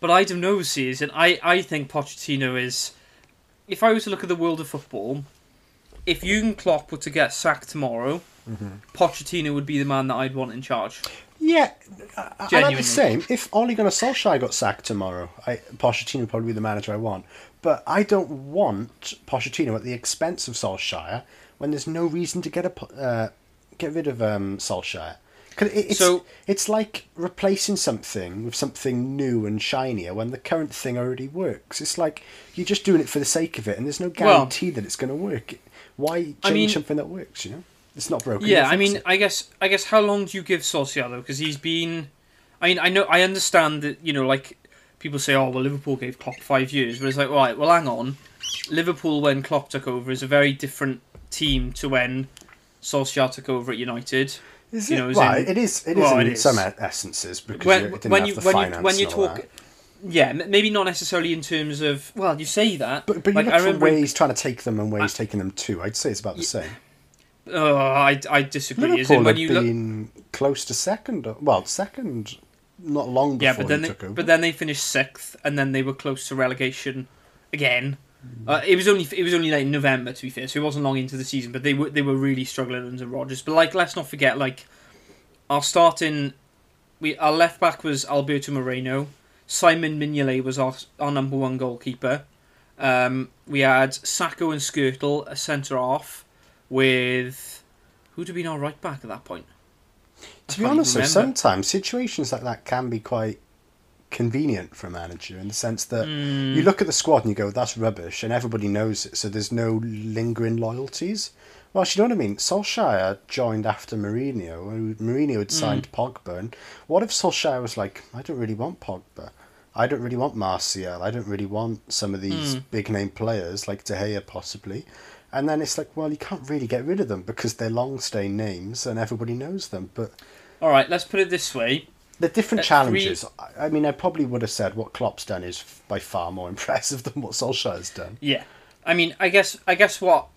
But I don't know, season. I, I think Pochettino is. If I was to look at the world of football, if Jurgen Klopp were to get sacked tomorrow, Mm-hmm. Pochettino would be the man that I'd want in charge. Yeah, I'm the same. If Ole Gunnar Solskjaer got sacked tomorrow, I, Pochettino would probably be the manager I want. But I don't want Pochettino at the expense of Solskjaer when there's no reason to get a uh, get rid of um, Solskjaer. 'Cause it, it's, So- it's like replacing something with something new and shinier when the current thing already works. It's like you're just doing it for the sake of it, and there's no Well- guarantee that it's going to work. Why change I mean- something that works? You know, it's not broken. Yeah, I mean, it. I guess, I guess, how long do you give Solskjaer though? Because he's been, I mean, I know, I understand that you know, like people say, oh well, Liverpool gave Klopp five years, but it's like, right, well, hang on, Liverpool when Klopp took over is a very different team to when Solskjaer took over at United. Is you it? know, well, in- it is. It is well, in it is. some essences because when you, it didn't when have you the when you finance when you talk, that. yeah, maybe not necessarily in terms of well, you say that, But, but you like, look I remember, where he's trying to take them and where he's taking them to. I'd say it's about the same. uh, I I disagree. Liverpool when had you look, been close to second. Well, second, not long before yeah, but then he they, took over. but then they finished sixth, and then they were close to relegation again. Uh, it was only it was only like November to be fair, so it wasn't long into the season. But they were they were really struggling under Rodgers. But like, let's not forget, like, our starting, we our left back was Alberto Moreno. Simon Mignolet was our our number one goalkeeper. Um, we had Sakho and Skrtel a centre off with who'd have been our right back at that point. I to be honest, though, sometimes situations like that can be quite convenient for a manager in the sense that Mm. you look at the squad and you go, "That's rubbish," and everybody knows it, so there's no lingering loyalties. Well, you know what I mean. Solskjaer joined after Mourinho, and Mourinho had signed Pogba. And what if Solskjaer was like, "I don't really want Pogba. I don't really want Martial. I don't really want some of these big name players like De Gea possibly." And then it's like, well, you can't really get rid of them because they're long stay names and everybody knows them. But All right, let's put it this way. The different challenges. I I mean, I probably would have said what Klopp's done is by far more impressive than what Solskjaer's done. Yeah, I mean, I guess I guess what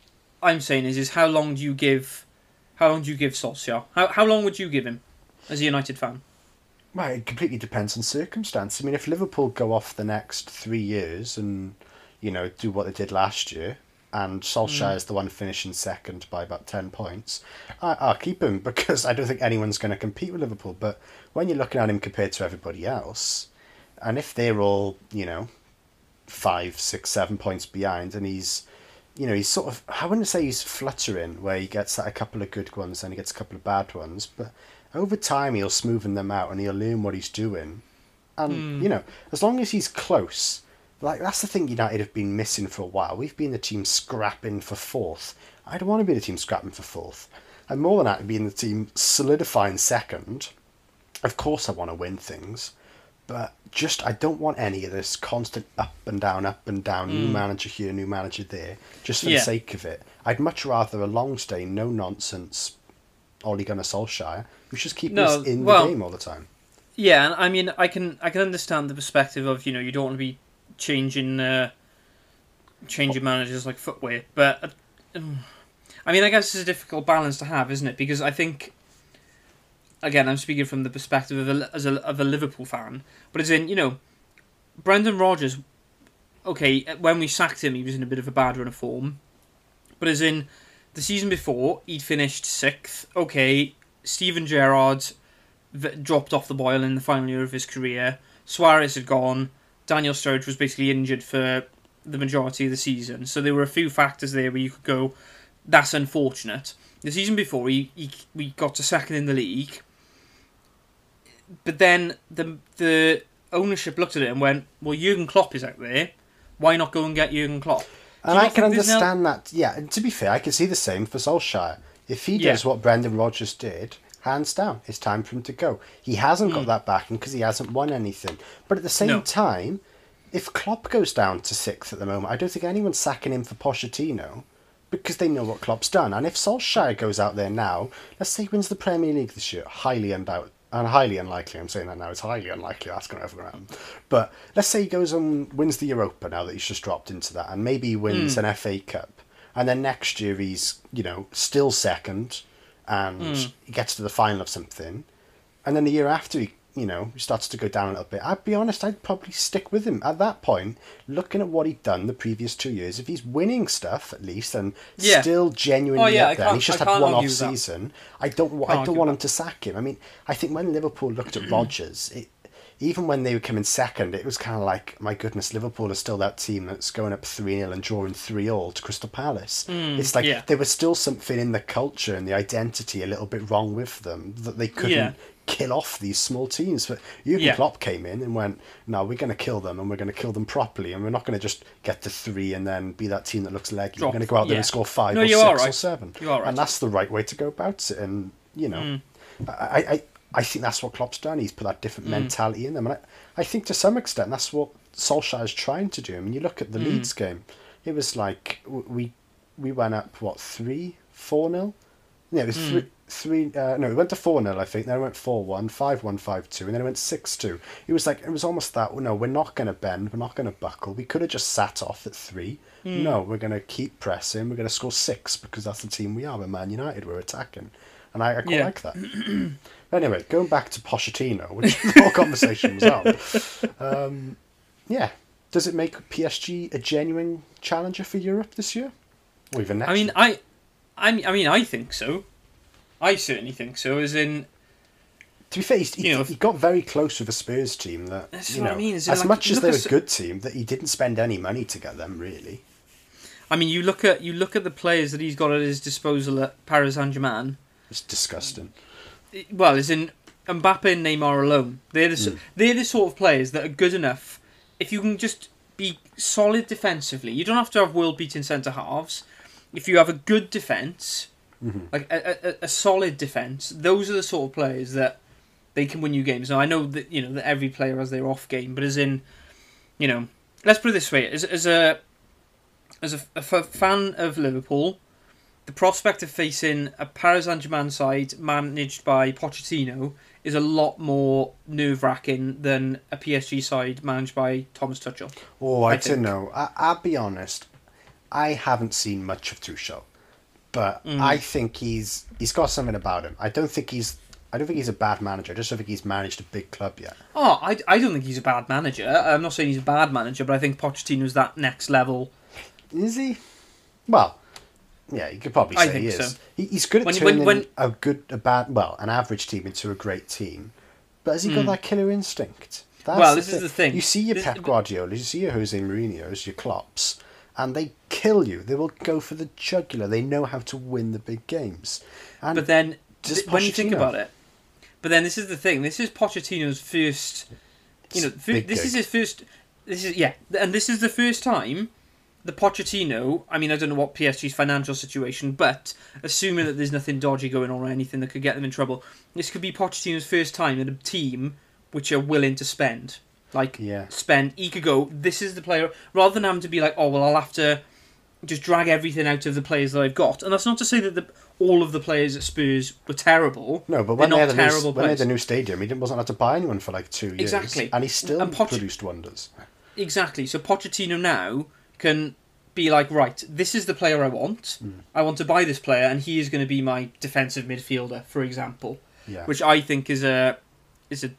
I'm saying is is how long do you give, how long do you give Solskjaer? How how long would you give him, as a United fan? Well, it completely depends on circumstance. I mean, if Liverpool go off the next three years and you know do what they did last year, and Solskjaer mm. is the one finishing second by about ten points, I, I'll keep him because I don't think anyone's going to compete with Liverpool. But when you're looking at him compared to everybody else, and if they're all you know five, six, seven points behind, and he's you know, he's sort of, I wouldn't say he's fluttering where he gets a couple of good ones and he gets a couple of bad ones, but over time he'll smoothen them out and he'll learn what he's doing. And, hmm. you know, as long as he's close, like that's the thing United have been missing for a while. We've been the team scrapping for fourth. I don't want to be the team scrapping for fourth. I'm more than happy being the team solidifying second. Of course I want to win things, But just I don't want any of this constant up and down, up and down, new mm. manager here, new manager there, just for Yeah. the sake of it. I'd much rather a long stay, no nonsense, Ole Gunnar Solskjaer, who's just keeping No, us in well- the game all the time. Yeah, and I mean, I can I can understand the perspective of you know you don't want to be changing uh, changing managers like footwear, but uh, I mean, I guess it's a difficult balance to have, isn't it? Because I think again, I'm speaking from the perspective of a, as a of a Liverpool fan, but as in you know, Brendan Rodgers. Okay, when we sacked him, he was in a bit of a bad run of form, but as in the season before, he'd finished sixth. Okay, Steven Gerrard dropped off the boil in the final year of his career. Suarez had gone. Daniel Sturridge was basically injured for the majority of the season. So there were a few factors there where you could go, that's unfortunate. The season before, he, he we got to second in the league. But then the the ownership looked at it and went, well, Jurgen Klopp is out there. Why not go and get Jurgen Klopp? And I can understand that. Yeah, and to be fair, I can see the same for Solskjaer. If he Yeah. does what Brendan Rodgers did, hands down, it's time for him to go. He hasn't got that backing because he hasn't won anything. But at the same Hmm. No. time, if Klopp goes down to sixth at the moment, I don't think anyone's sacking him for Pochettino because they know what Klopp's done. And if Solskjaer goes out there now, let's say he wins the Premier League this year, highly undoubt and highly unlikely. I'm saying that now. It's highly unlikely that's going to ever happen. But let's say he goes and wins the Europa now that he's just dropped into that, and maybe he wins an FA Cup, and then next year he's you know still second, and hmm. he gets to the final of something, and then the year after he you know he starts to go down a little bit. I'd be honest, I'd probably stick with him at that point. Looking at what he'd done the previous two years, if he's winning stuff at least and Yeah. Oh, still genuinely Oh, yeah, up there, and he's just I had one off with that. season. I don't. I don't want with him to sack him. I mean, I think when Liverpool looked at Rodgers, it, even when they were coming second, it was kind of like, my goodness, Liverpool is still that team that's going up 3 0 and drawing 3 all to Crystal Palace. it's like yeah. there was still something in the culture and the identity a little bit wrong with them that they couldn't Yeah. kill off these small teams. But Jurgen Yeah. Klopp came in and went, no, we're going to kill them and we're going to kill them properly and we're not going to just get to three and then be that team that looks leggy. Drop, We're going to go out there and score five No, or you six are or seven. Are right. And that's the right way to go about it. And, you know, Mm. I, I, I think that's what Klopp's done. He's put that different mm. mentality in them. And I, I think to some extent that's what Solskjaer's trying to do. I mean, you look at the mm. Leeds game, it was like we we went up, what, 3 4 0? Yeah, it was mm. three, three. Uh, no, it went to four 0 I think. Then it went four one, five one, five two, and then it went six two. It was like it was almost that. No, we're not going to bend. We're not going to buckle. We could have just sat off at three. No, we're going to keep pressing. We're going to score six because that's the team we are. We're Man United. We're attacking, and I, I quite Yeah. like that. Anyway, going back to Pochettino, which the whole conversation was on. Um, yeah, does it make PSG a genuine challenger for Europe this year, or even next? I mean, year? I, I mean, I mean, I think so. I certainly think so. As in, To be fair, he, You know, he got very close with a Spurs team that That's you what know, I mean, as like- much as they're a good team, that he didn't spend any money to get them really. I mean, you look at you look at the players that he's got at his disposal at Paris Saint Germain. It's disgusting. Well, as in Mbappe and Neymar alone, they're the s they're the sort of players that are good enough. If you can just be solid defensively, you don't have to have world beating centre halves. If you have a good defence, Mm-hmm. like a, a, a solid defence, those are the sort of players that they can win you games. Now I know that you know that every player has their off game, but as in, you know, let's put it this way: as as a as a, a fan of Liverpool, the prospect of facing a Paris Saint Germain side managed by Pochettino is a lot more nerve wracking than a PSG side managed by Thomas Tuchel. Oh, I, I don't know. I, I'll be honest. I haven't seen much of Tuchel, but Mm. I think he's he's got something about him. I don't think he's. I don't think he's a bad manager. I just don't think he's managed a big club yet. Oh, I, I don't think he's a bad manager. I'm not saying he's a bad manager, but I think Pochettino's that next level. Is he? Well, yeah, you could probably I say he think is. so. He, he's good at When- when- turning when- a good, a bad, well, an average team into a great team. But has he got that killer instinct? That's Hmm. Well, this is the thing. You see your This- Pep Guardiola, you see your Jose Mourinho's, your Klopps, and they kill you. They will go for the jugular. They know how to win the big games. And But then, th- when you think about it, but then this is the thing. This is Pochettino's first. You know, this gig. is his first. This is yeah, and this is the first time the Pochettino. I mean, I don't know what PSG's financial situation, but assuming that there's nothing dodgy going on or anything that could get them in trouble, this could be Pochettino's first time that a team which are willing to spend. Like Yeah. spend. He could go. This is the player. Rather than having to be like, oh well, I'll have to just drag everything out of the players that I've got. And that's not to say that the, all of the players at Spurs were terrible. No, but They're they, not had the new, terrible when they had the new stadium, he didn't, wasn't allowed to buy anyone for like two years. Exactly. And he still And Poch- produced wonders. Exactly. So Pochettino now can be like, right, this is the player I want. Hmm. I want to buy this player, and he is going to be my defensive midfielder, for example. Yeah. Which I think is a is a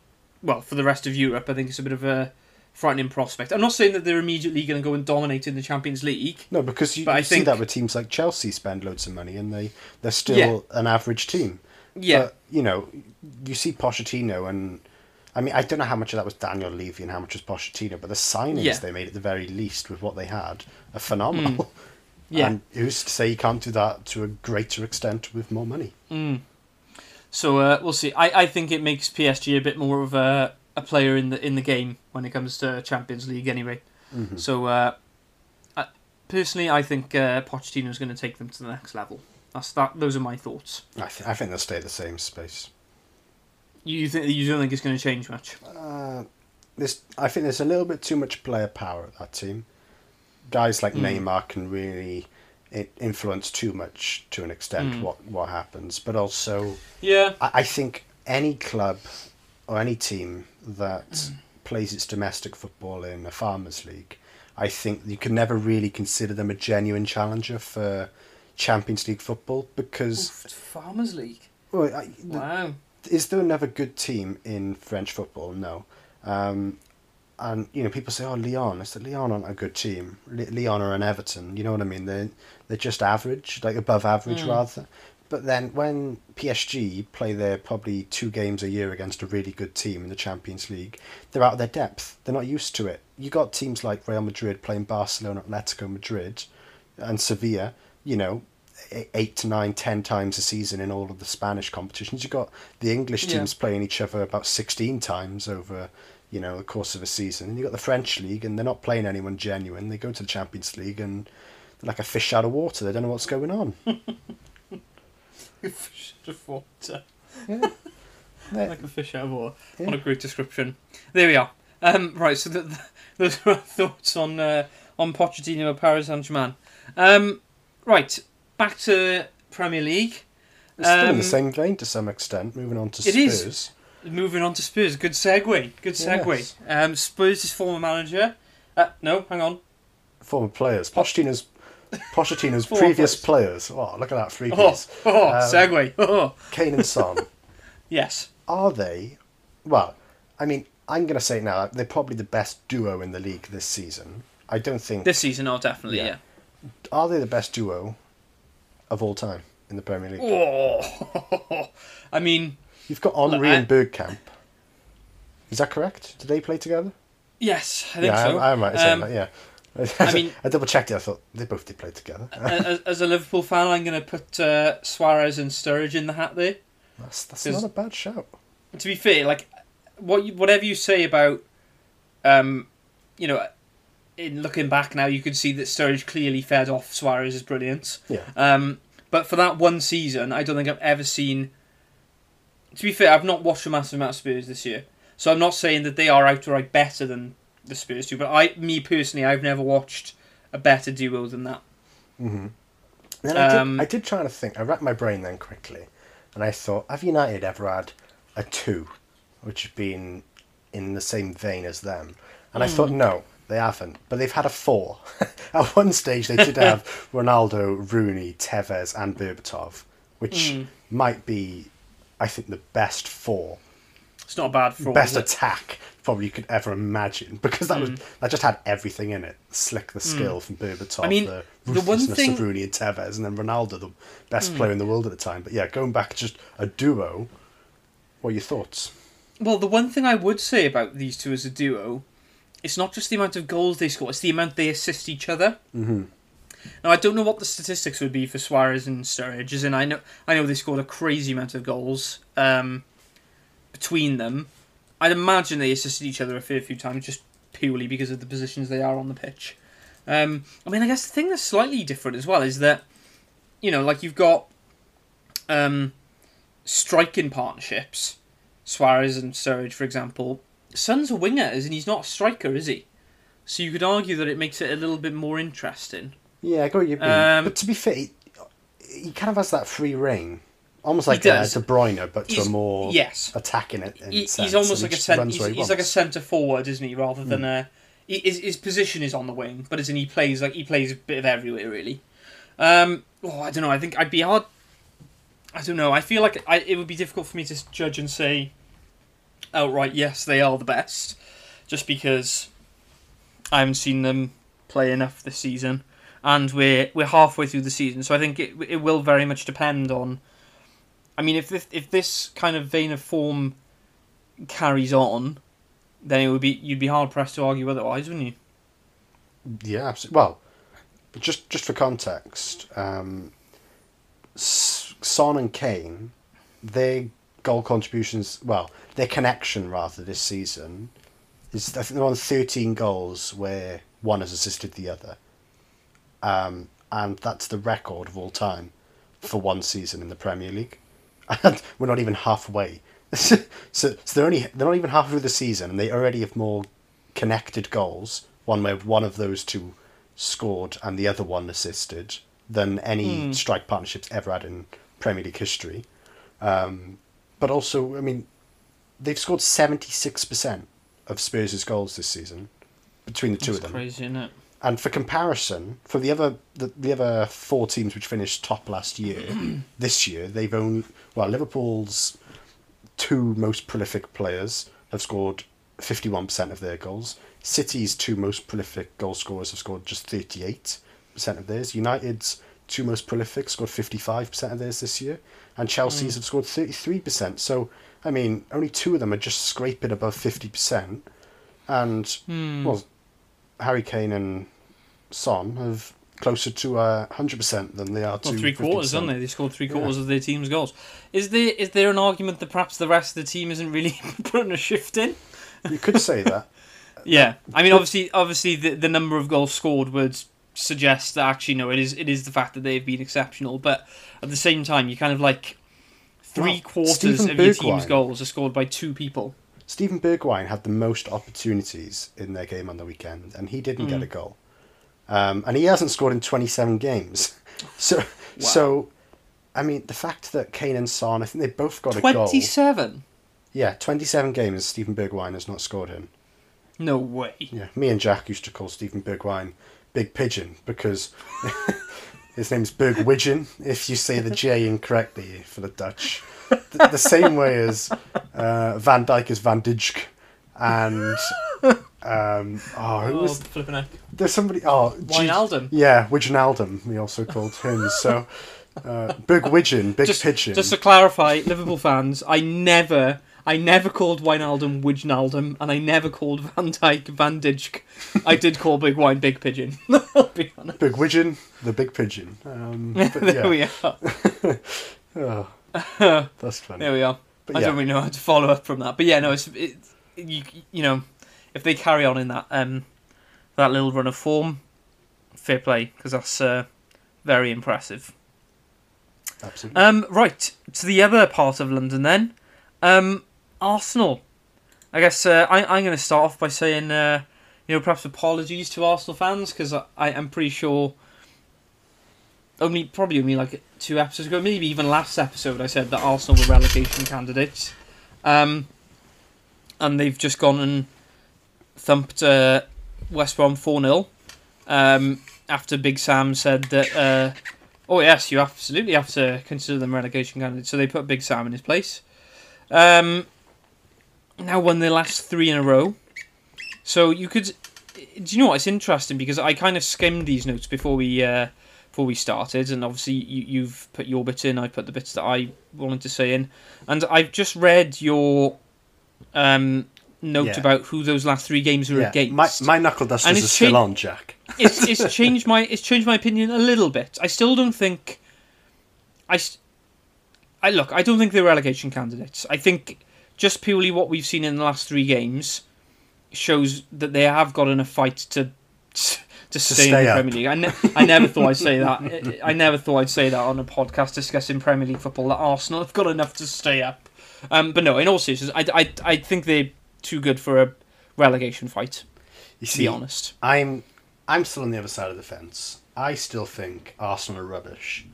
well for the rest of Europe. I think it's a bit of a frightening prospect. I'm not saying that they're immediately going to go and dominate in the Champions League. No, because you, But I you see think- that with teams like Chelsea spend loads of money and they, they're still Yeah. an average team. Yeah, But, you know, you see Pochettino and. I mean, I don't know how much of that was Daniel Levy and how much was Pochettino, but the signings Yeah. they made at the very least with what they had are phenomenal. yeah. And who's to say you can't do that to a greater extent with more money? Mm. So uh, we'll see. I, I think it makes PSG a bit more of a, a player in the in the game when it comes to Champions League anyway. Mhm. So uh, I, personally, I think uh, Pochettino is going to take them to the next level. That's that. Those are my thoughts. I, th- I think they'll stay the same space. You think you don't think it's going to change much? Uh, there's, I think there's a little bit too much player power at that team. Guys like Mm. Neymar can really influence too much to an extent Mm. what, what happens. But also, Yeah. I, I think any club or any team that Mm. plays its domestic football in a farmers league, I think you can never really consider them a genuine challenger for Champions League football because Farmers League. well, I, the- Wow. Is there another good team in French football? No. Um, and you know, people say, "Oh, Lyon." I said, "Lyon aren't a good team. Le- Lyon are an Everton. You know what I mean? They're they're just average, like above average Mm. rather." But then when PSG play their probably two games a year against a really good team in the Champions League, they're out of their depth. They're not used to it. You got teams like Real Madrid playing Barcelona, Atletico Madrid, and Sevilla. You know, eight to nine, ten times a season in all of the Spanish competitions. You've got the English Yeah. teams playing each other about sixteen times over, you know, the course of a season. And you got the French league, and they're not playing anyone genuine. They go to the Champions League and they're like a fish out of water. They don't know what's going on. fish out of water. Yeah. Like a fish out of water. Yeah. What a great description. There we are. Um, right, so the, the, those are our thoughts on uh, on Pochettino at Paris Saint Germain. Um, right, back to Premier League. It's still in Um, the same vein to some extent. Moving on to It is. Spurs. Moving on to Spurs. Good segue. Good segue. Yes. Um, Spurs' former manager. Uh, no, hang on. Former players. Pochettino's Pochettino's previous players. Oh, look at that three piece. oh Um, segue. Oh, Kane and Son. yes. are they? Well, I mean, I'm going to say now they're probably the best duo in the league this season. I don't think. This season, oh, definitely, Yeah. yeah. Are they the best duo of all time in the Premier League? Oh, I mean, You've got Henry I- and Bergkamp. Is that correct? Did they play together? yes, I think yeah, so. I, I might said Um, that. Yeah. I mean- I double checked it. I thought they both did play together. as, as a Liverpool fan, I'm going to put uh, Suarez and Sturridge in the hat there. That's that's not a bad shout. To be fair, like what you, whatever you say about, um, you know, in looking back now, you can see that Sturridge clearly fed off Suarez's brilliance. Yeah. Um, but for that one season, I don't think I've ever seen. To be fair, I've not watched a massive amount of Spurs this year, so I'm not saying that they are outright better than the Spurs do. But I, me personally, I've never watched a better duo than that. hmm Then I, Um, did, I did try to think. I racked my brain then quickly, and I thought, have United ever had a two, which has been in the same vein as them? And I Hmm. thought, no, they haven't. But they've had a four. At one stage, they did have Ronaldo, Rooney, Tevez, and Berbatov, which Hmm. might be, I think, the best four, It's not a bad for best attack probably you could ever imagine because that was that just had everything in it. Slick the skill from Berbatov, Hmm. I mean, the the one ruthlessness thing- of Rooney and Tevez, and then Ronaldo, the best Hmm. player in the world at the time. But yeah, going back just a duo. What are your thoughts? Well, the one thing I would say about these two as a duo, it's not just the amount of goals they score; it's the amount they assist each other. Mm-hmm. Now, I don't know what the statistics would be for Suarez and Sturridge, as in I know I know they scored a crazy amount of goals um, between them. I'd imagine they assisted each other a fair few times, just purely because of the positions they are on the pitch. Um, I mean, I guess the thing that's slightly different as well is that, you know, like you've got um, striking partnerships Suarez and Sturridge, for example, Son's a winger, and he's not a striker, is he? So you could argue that it makes it a little bit more interesting. Yeah, I got you. Um, but to be fair, he, he kind of has that free reign, almost like He uh, does. De Bruyne, but to He's- a more yes. attacking it. He, sense, he's almost and like he a cent- he's, he he's like a centre forward, isn't he? Rather than a he, his, his position is on the wing, but as in he plays like he plays a bit of everywhere really. Um, oh, I don't know. I think I'd be hard. I don't know. I feel like I, it would be difficult for me to judge and say outright yes they are the best, just because I haven't seen them play enough this season, and we're we're halfway through the season. So I think it it will very much depend on. I mean, if this, if this kind of vein of form carries on, then it would be you'd be hard pressed to argue otherwise, wouldn't you? Yeah, absolutely. Well, just just for context, um, Son and Kane, their goal contributions, well, their connection rather this season is I think they're on thirteen goals where one has assisted the other, um, and that's the record of all time for one season in the Premier League, and we're not even halfway. so, so they're only they're not even halfway through the season, and they already have more connected goals, one where one of those two scored and the other one assisted, than any strike partnerships ever had in Premier League history. Um, but also, I mean, they've scored seventy six percent of Spurs' goals this season between the two That's of them. crazy, isn't it? And for comparison, for the other the, the other four teams which finished top last year, this year they've only well Liverpool's two most prolific players have scored fifty one percent of their goals. City's two most prolific goal scorers have scored just thirty eight percent of theirs. United's two most prolific scored fifty five percent of theirs this year, and Chelsea's mm. have scored thirty three percent. So I mean, only two of them are just scraping above fifty percent, and Hmm. well, Harry Kane and Son have closer to uh, hundred percent than they are to Well, three quarters, 50%. aren't they? They scored three quarters of their team's goals. Is there is there an argument that perhaps the rest of the team isn't really putting a shift in? You could say that. Yeah, I mean, obviously, obviously, the the number of goals scored would suggest that actually no, it is it is the fact that they've been exceptional. But at the same time, you kind of like three quarters Steven of your team's goals are scored by two people. Steven Bergwijn had the most opportunities in their game on the weekend, and he didn't Hmm. get a goal. Um, and he hasn't scored in twenty seven games. So, so, I mean, the fact that Kane and Son, I think they both got a goal. Twenty-seven. Yeah, twenty seven games. Steven Bergwijn has not scored in. No way. Yeah, me and Jack used to call Steven Bergwijn Big Pigeon because his name's Bergwijn. If you say the J incorrectly for the Dutch, the, the same way as uh, Van Dyke is Van Dijk, and um, oh, who was flipping heck. there's somebody? Oh, Wijnaldum. Yeah, Wijnaldum. We also called him so. Uh, Bergwijn, Big Just, Pigeon. just to clarify, Liverpool fans, I never, I never called Wijnaldum Wijnaldum, and I never called Van Dijk Van Dijk. I did call Big Wine Big Pigeon. I'll be honest. Big Bergwijn, the Big Pigeon. Um, there yeah. we are. Oh, that's funny. There we are. But I yeah. don't really know how to follow up from that, but yeah, no, it's it, you you know, if they carry on in that um that little run of form, fair play because that's uh, very impressive. Absolutely. Um, right to the other part of London then, um, Arsenal. I guess uh, I, I'm going to start off by saying, uh, you know, perhaps apologies to Arsenal fans because I, am pretty sure. Only probably only like two episodes ago, maybe even last episode, I said that Arsenal were relegation candidates, um, and they've just gone and thumped uh, West Brom four 0 um, after Big Sam said that. Uh, Oh yes, you absolutely have to consider them relegation candidates. So they put Big Sam in his place. Um, now won their last three in a row. So you could, do you know what? It's interesting because I kind of skimmed these notes before we uh, before we started, and obviously you, you've put your bit in. I put the bits that I wanted to say in, and I've just read your um, note Yeah. about who those last three games were Yeah, against my, my knuckle dusters And are it's still cha- on, Jack. it's it's changed my it's changed my opinion a little bit. I still don't think I s- I look, I don't think they're relegation candidates. I think just purely what we've seen in the last 3 games shows that they have got enough fight to to stay, in stay the up. Premier League. I, ne- I never thought I'd say that. I- never thought I'd say that on a podcast discussing Premier League football that Arsenal have got enough to stay up. Um, but no, in all seriousness, I, I, I think they're too good for a relegation fight. You To see, be honest. I'm I'm still on the other side of the fence. I still think Arsenal are rubbish.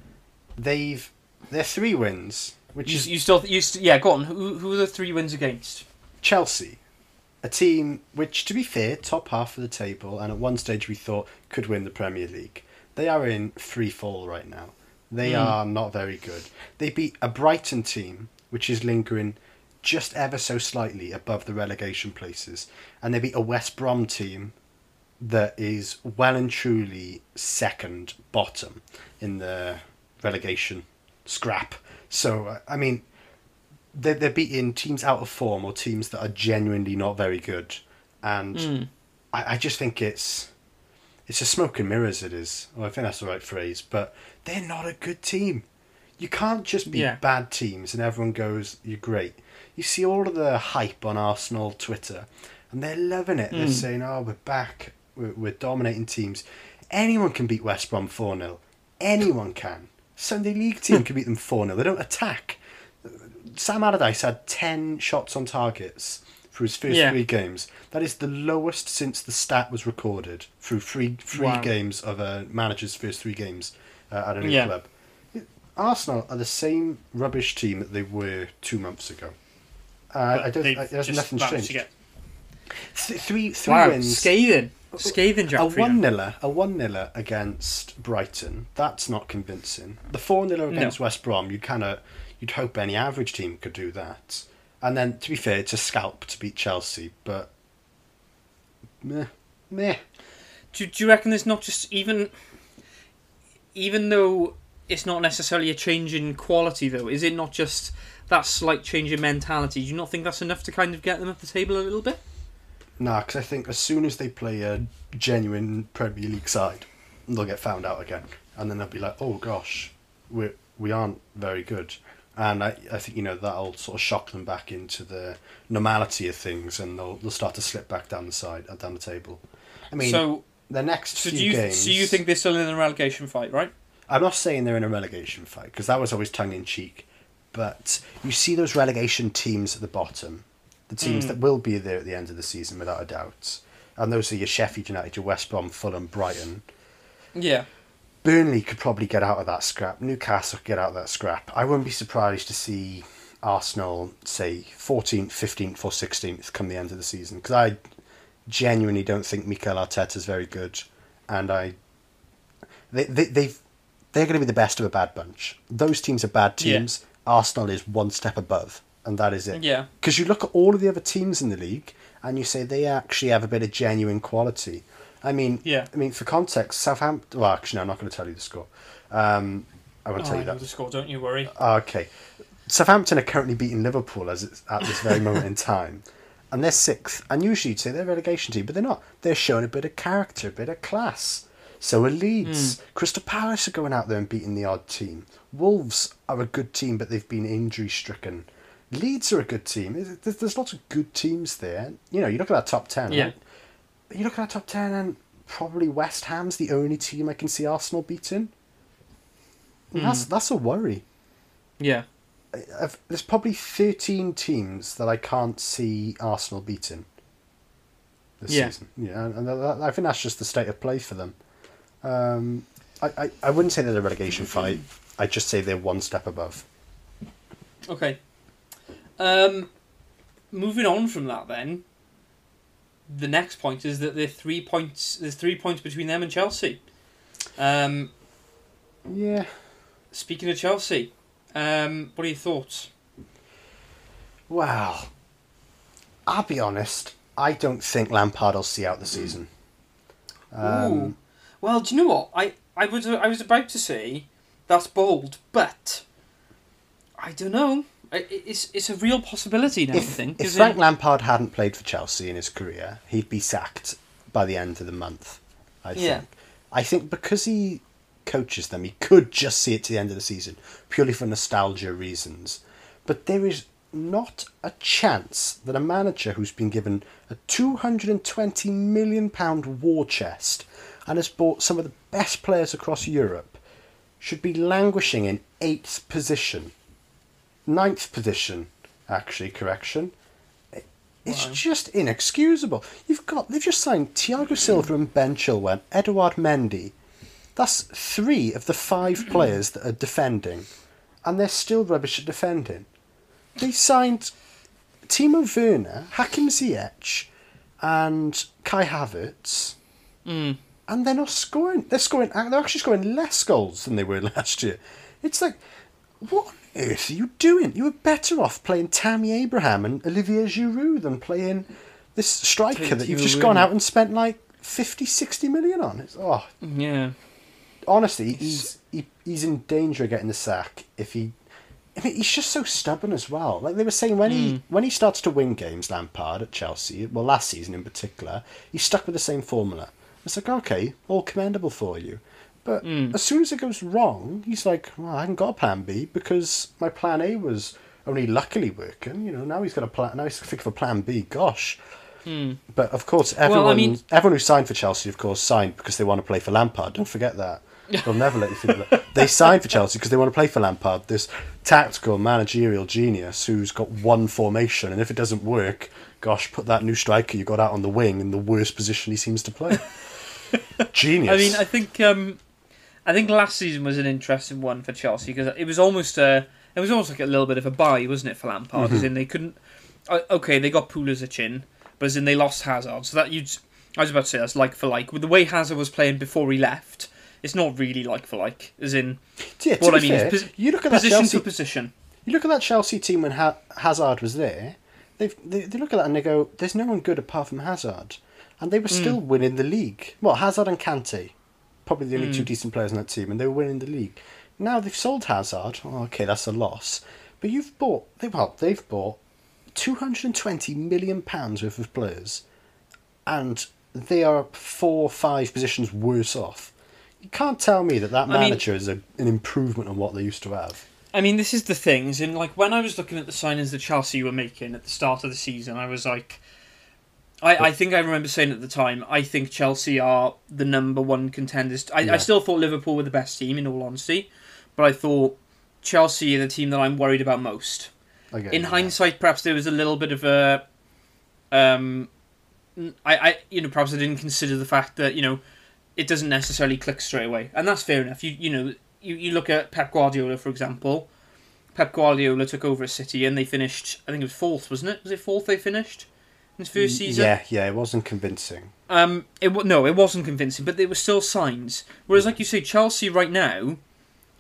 They've they're three wins, which You, is you still, you st- yeah, go on. Who, who are the three wins against? Chelsea, a team which, to be fair, top half of the table, and at one stage we thought could win the Premier League. They are in free fall right now. They Mm. are not very good. They beat a Brighton team which is lingering just ever so slightly above the relegation places, and they beat a West Brom team that is well and truly second bottom in the relegation scrap. So uh, I mean, they're, they're beating teams out of form or teams that are genuinely not very good, and Mm. I, I just think it's it's a smoke and mirrors. It is. Well, I think that's the right phrase, but they're not a good team. You can't just be Yeah. bad teams and everyone goes, "You're great." You see all of the hype on Arsenal Twitter, and they're loving it. They're Mm. saying, "Oh, we're back. We're, we're dominating teams." Anyone can beat West Brom four 0 Anyone can. Sunday League team can beat them four 0 They don't attack. Sam Allardyce had ten shots on targets for his first Yeah. three games. That is the lowest since the stat was recorded through three three Wow. games of a manager's first three games uh, at a new Yeah. club. Arsenal are the same rubbish team that they were two months ago. Uh, I don't. I, there's nothing changed. to get- Th- three three Wow, wins. scathing, scathing, Jack. A one niler, a one niler against Brighton. That's not convincing. The four niler against West Brom. You kind of, you'd hope any average team could do that. And then, to be fair, it's a scalp to beat Chelsea, but meh, meh. Do, do you reckon there's not just even, even though it's not necessarily a change in quality though, is it not just that slight change in mentality? Do you not think that's enough to kind of get them up the table a little bit? Nah, because I think as soon as they play a genuine Premier League side, they'll get found out again, and then they'll be like, "Oh gosh, we we aren't very good." And I, I think you know that'll sort of shock them back into the normality of things, and they'll they'll start to slip back down the side, uh, down the table. I mean, so, the next so few do you games. so you think they're still in the relegation fight, right? I'm not saying they're in a relegation fight because that was always tongue in cheek, but you see those relegation teams at the bottom, the teams Mm. that will be there at the end of the season without a doubt, and those are your Sheffield United, your West Brom, Fulham, Brighton. Yeah. Burnley could probably get out of that scrap. Newcastle could get out of that scrap. I wouldn't be surprised to see Arsenal say 14th, 15th, or 16th come the end of the season because I genuinely don't think Mikel Arteta's very good, and I they they they've they're going to be the best of a bad bunch. Those teams are bad Yeah. teams. Arsenal is one step above, and that is it. Yeah. Because you look at all of the other teams in the league, and you say they actually have a bit of genuine quality. I mean, Yeah. I mean, for context, Southampton. Well, actually, no, I'm not going to tell you the score. Um, I won't Oh, tell I you know that. the score. Don't you worry. Okay, Southampton are currently beating Liverpool as it's at this very moment in time, and they're sixth. And usually you'd say they're a relegation team, but they're not. They're showing a bit of character, a bit of class. So are Leeds. Crystal Palace are going out there and beating the odd team. Wolves are a good team, but they've been injury stricken. Leeds are a good team. There's, there's lots of good teams there. You know, you look at our top ten. Yeah. Right? You look at our top ten, and probably West Ham's the only team I can see Arsenal beating. And That's that's a worry. Yeah. I've, there's probably 13 teams that I can't see Arsenal beating this Yeah. season. Yeah, and that- I think that's just the state of play for them. Um, I, I, I wouldn't say they're a relegation fight. I'd just say they're one step above. Okay. Um, moving on from that, then. The next point is that there three points. There's three points between them and Chelsea. Um, Yeah. speaking of Chelsea, um, what are your thoughts? Well, I'll be honest. I don't think Lampard will see out the season. Um. Well, do you know what? I, I was I was about to say that's bold, but I don't know. It's it's a real possibility now. I think. if Frank in- Lampard hadn't played for Chelsea in his career, he'd be sacked by the end of the month. I Yeah. think. I think because he coaches them, he could just see it to the end of the season purely for nostalgia reasons. But there is not a chance that a manager who's been given a two hundred and twenty million pound war chest and has bought some of the best players across Europe should be languishing in eighth position ninth position actually, correction. It's just inexcusable. You've got they've just signed Thiago Silva and Ben Chilwell, Edouard Mendy. That's three of the five players that are defending, and they're still rubbish at defending. They signed Timo Werner, Hakim Ziyech, and Kai Havertz, Mm. and they're not scoring. They're scoring. They're actually scoring less goals than they were last year. It's like, what earth are you doing? You were better off playing Tammy Abraham and Olivier Giroud than playing this striker that you've just gone out and spent like 50, 60 million on. It's, oh, Yeah. honestly, he's he, he's in danger of getting the sack if he. I mean, he's just so stubborn as well. Like they were saying, when he when he starts to win games, Lampard at Chelsea, well, last season in particular, he stuck with the same formula. It's like okay, all commendable for you, but as soon as it goes wrong, he's like, well, I haven't got a plan B because my plan A was only luckily working. You know, now he's got a plan. Now he's of a plan B. Gosh. But of course, everyone I mean- everyone who signed for Chelsea, of course, signed because they want to play for Lampard. Don't forget that. They'll never let you forget that. They signed for Chelsea because they want to play for Lampard, this tactical managerial genius who's got one formation, and if it doesn't work, gosh, put that new striker you got out on the wing in the worst position he seems to play. Genius. I mean, I think um, I think last season was an interesting one for Chelsea because it was almost a it was almost like a little bit of a bye, wasn't it, for Lampard? Mm-hmm. As in they couldn't. Uh, okay, they got Pulisic in, but as in they lost Hazard, so that you. I was about to say that's like for like with the way Hazard was playing before he left. It's not really like for like, as in yeah, what I mean is fair, pos- you look at that position Chelsea for position. You look at that Chelsea team when ha- Hazard was there. They've, they they look at that and they go, "There's no one good apart from Hazard," and they were Hmm. still winning the league. Well, Hazard and Kante, probably the only Hmm. two decent players in that team, and they were winning the league. Now they've sold Hazard. Oh, okay, that's a loss. But you've bought they well they've bought two hundred and twenty million pounds worth of players, and they are four or five positions worse off. You can't tell me that that I mean- manager is a, an improvement on what they used to have. I mean, this is the thing. Is in like when I was looking at the signings that Chelsea were making at the start of the season, I was like, I, I think I remember saying at the time, I think Chelsea are the number one contenders. I, Yeah. I still thought Liverpool were the best team, in all honesty, but I thought Chelsea are the team that I'm worried about most. In yeah. hindsight, perhaps there was a little bit of a, um, I, I you know perhaps I didn't consider the fact that you know it doesn't necessarily click straight away, and that's fair enough. You you know you, you look at Pep Guardiola for example. Pep Guardiola took over a City and they finished. I think it was fourth, wasn't it? Was it fourth they finished in his first season? Yeah, yeah, it wasn't convincing. Um, it no, it wasn't convincing, but there were still signs. Whereas, like you say, Chelsea right now,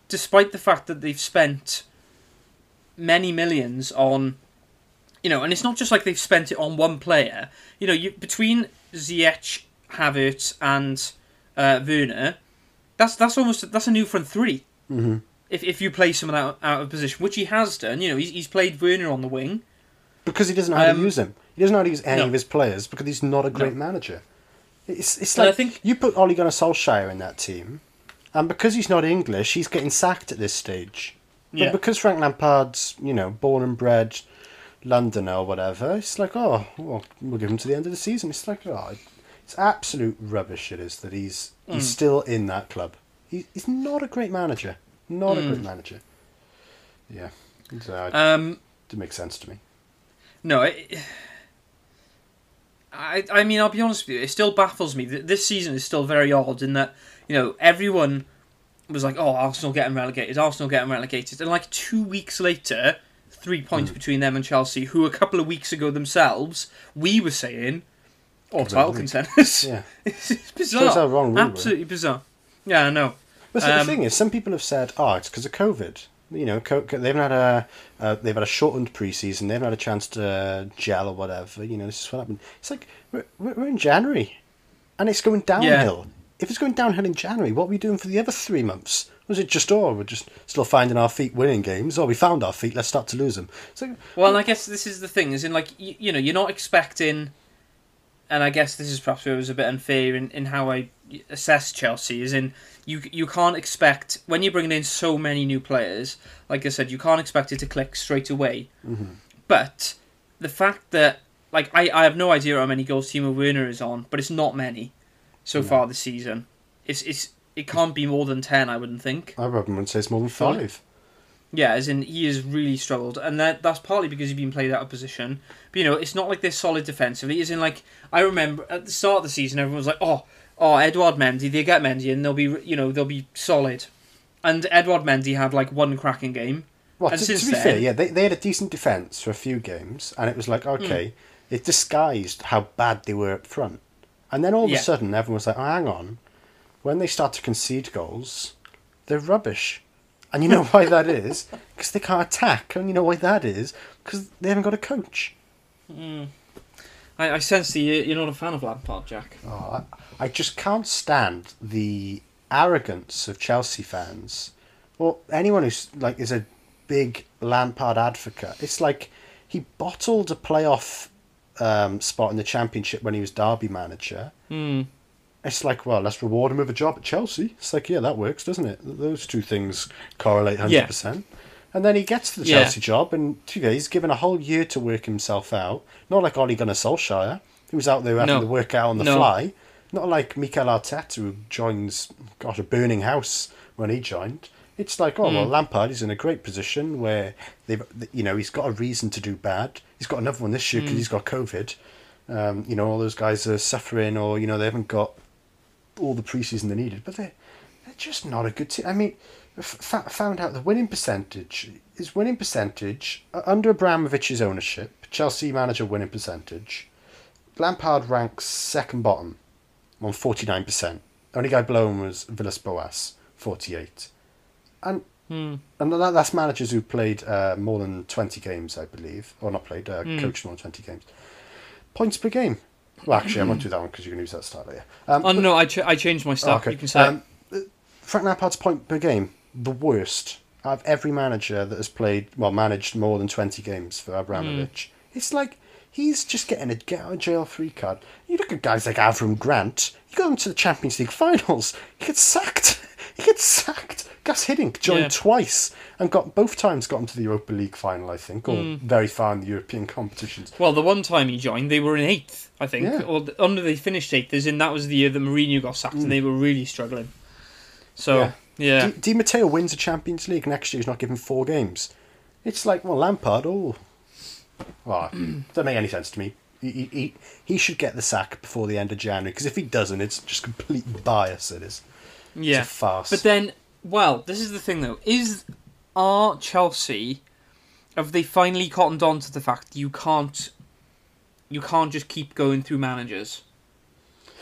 despite the fact that they've spent many millions on, you know, and it's not just like they've spent it on one player. You know, you between Ziyech, Havertz, and uh, Werner, that's that's almost that's a new front three. Mm-hmm. If if you play someone out out of position, which he has done, you know, he's he's played Werner on the wing. Because he doesn't know how Um, to use them. He doesn't know how to use any no. of his players because he's not a great manager. It's it's And I like think- you put Ole Gunnar Solskjaer in that team, and because he's not English, he's getting sacked at this stage. But Yeah. because Frank Lampard's, you know, born and bred Londoner or whatever, it's like, oh, well, we'll give him to the end of the season. It's like, oh, it's absolute rubbish. It is that he's he's Mm. still in that club. He, he's not a great manager. Not a Mm. great manager. Yeah, so it Um, didn't make sense to me. No, it, I I mean I'll be honest with you, it still baffles me. Th- This season is still very odd in that you know everyone was like, "Oh, Arsenal getting relegated, Arsenal getting relegated," and like two weeks later, three points between them and Chelsea, who a couple of weeks ago themselves we were saying, "Oh, title contenders." Yeah. it's it's bizarre. Shows how wrong were. Absolutely bizarre. Yeah, I know. But Um, the thing is, some people have said, "Oh, it's because of COVID." You know, they've had a uh, they've had a shortened preseason. They haven't had a chance to gel or whatever. You know, this is what happened. It's like we're, we're in January, and it's going downhill. If it's going downhill in January, what are we doing for the other three months? Was it just oh, we're just still finding our feet, winning games? or we found our feet. Let's start to lose them. Like, Well, I guess this is the thing, is in like you, you know, you're not expecting, and I guess this is perhaps where it was a bit unfair in, in how I assess Chelsea. Is in you you can't expect when you're bringing in so many new players. Like I said, you can't expect it to click straight away. Mm-hmm. But the fact that like I, I have no idea how many goals Timo Werner is on, but it's not many so No. far this season. It's it's it can't be more than ten, I wouldn't think. I probably would say it's more than five. Yeah, as in he has really struggled, and that that's partly because he's been played out of position. But you know, it's not like they're solid defensively. As in, like I remember at the start of the season, everyone was like, "Oh, oh, Edouard Mendy, they get Mendy, and they'll be, you know, they'll be solid." And Edouard Mendy had like one cracking game. Well, And to, to since be then- fair, yeah, they, they had a decent defence for a few games, and it was like, hmm. okay, it disguised how bad they were up front. And then all of Yeah. a sudden, everyone was like, oh, hang on. When they start to concede goals, they're rubbish. And you know why that is? Because they can't attack. And you know why that is? Because they haven't got a coach. I, I sense that you- you're not a fan of Lampard, Jack. Oh, I, I just can't stand the arrogance of Chelsea fans, or anyone who's like is a big Lampard advocate. It's like he bottled a playoff um, spot in the Championship when he was Derby manager. Hmm. It's like, well, let's reward him with a job at Chelsea. It's like, yeah, that works, doesn't it? Those two things correlate hundred Yeah. percent. And then he gets to the Yeah. Chelsea job, and two days, he's given a whole year to work himself out. Not like Ole Gunnar Solskjaer, who was out there having No. to work out on the No. fly. Not like Mikel Arteta, who joins, got a burning house when he joined. It's like, oh well, Mm. Lampard is in a great position where they've, you know, he's got a reason to do bad. He's got another one this year Mm. because he's got COVID. Um, you know, all those guys are suffering, or you know, they haven't got all the preseason they needed, but they're, they're just not a good team. I mean, f- found out the winning percentage is winning percentage under Abramovich's ownership. Chelsea manager winning percentage. Lampard ranks second bottom on forty nine percent. Only guy below him was Villas Boas, forty eight, and Hmm. and that, that's managers who played uh, more than twenty games, I believe, or not played, uh, coached more than twenty games. Points per game. Well, actually, I won't do that one because you can use that stat later. Um, Oh no, I ch- I changed my stuff. You can say. um, Frank Lampard's point per game, the worst out of every manager that has played, well, managed more than 20 games for Abramovich. It's like he's just getting a get out of jail free card. You look at guys like Avram Grant, you got him to the Champions League finals, he gets sacked. He gets sacked. Gus Hiddink joined Yeah. twice and got both times got into the Europa League final, I think, or Hmm. very far in the European competitions. Well, the one time he joined, they were in eighth, I think. Yeah. Or the, under they finished eighth, as in that was the year that Mourinho got sacked, and they were really struggling. So Yeah. yeah, Di, Di Matteo wins a Champions League next year. He's not given four games. It's like, well, Lampard, oh. Well, doesn't make any sense to me. He, he, he, he should get the sack before the end of January, because if he doesn't, it's just complete bias, it is. yeah. It's a farce. But then, well, this is the thing though: is are Chelsea have they finally cottoned on to the fact that you can't you can't just keep going through managers?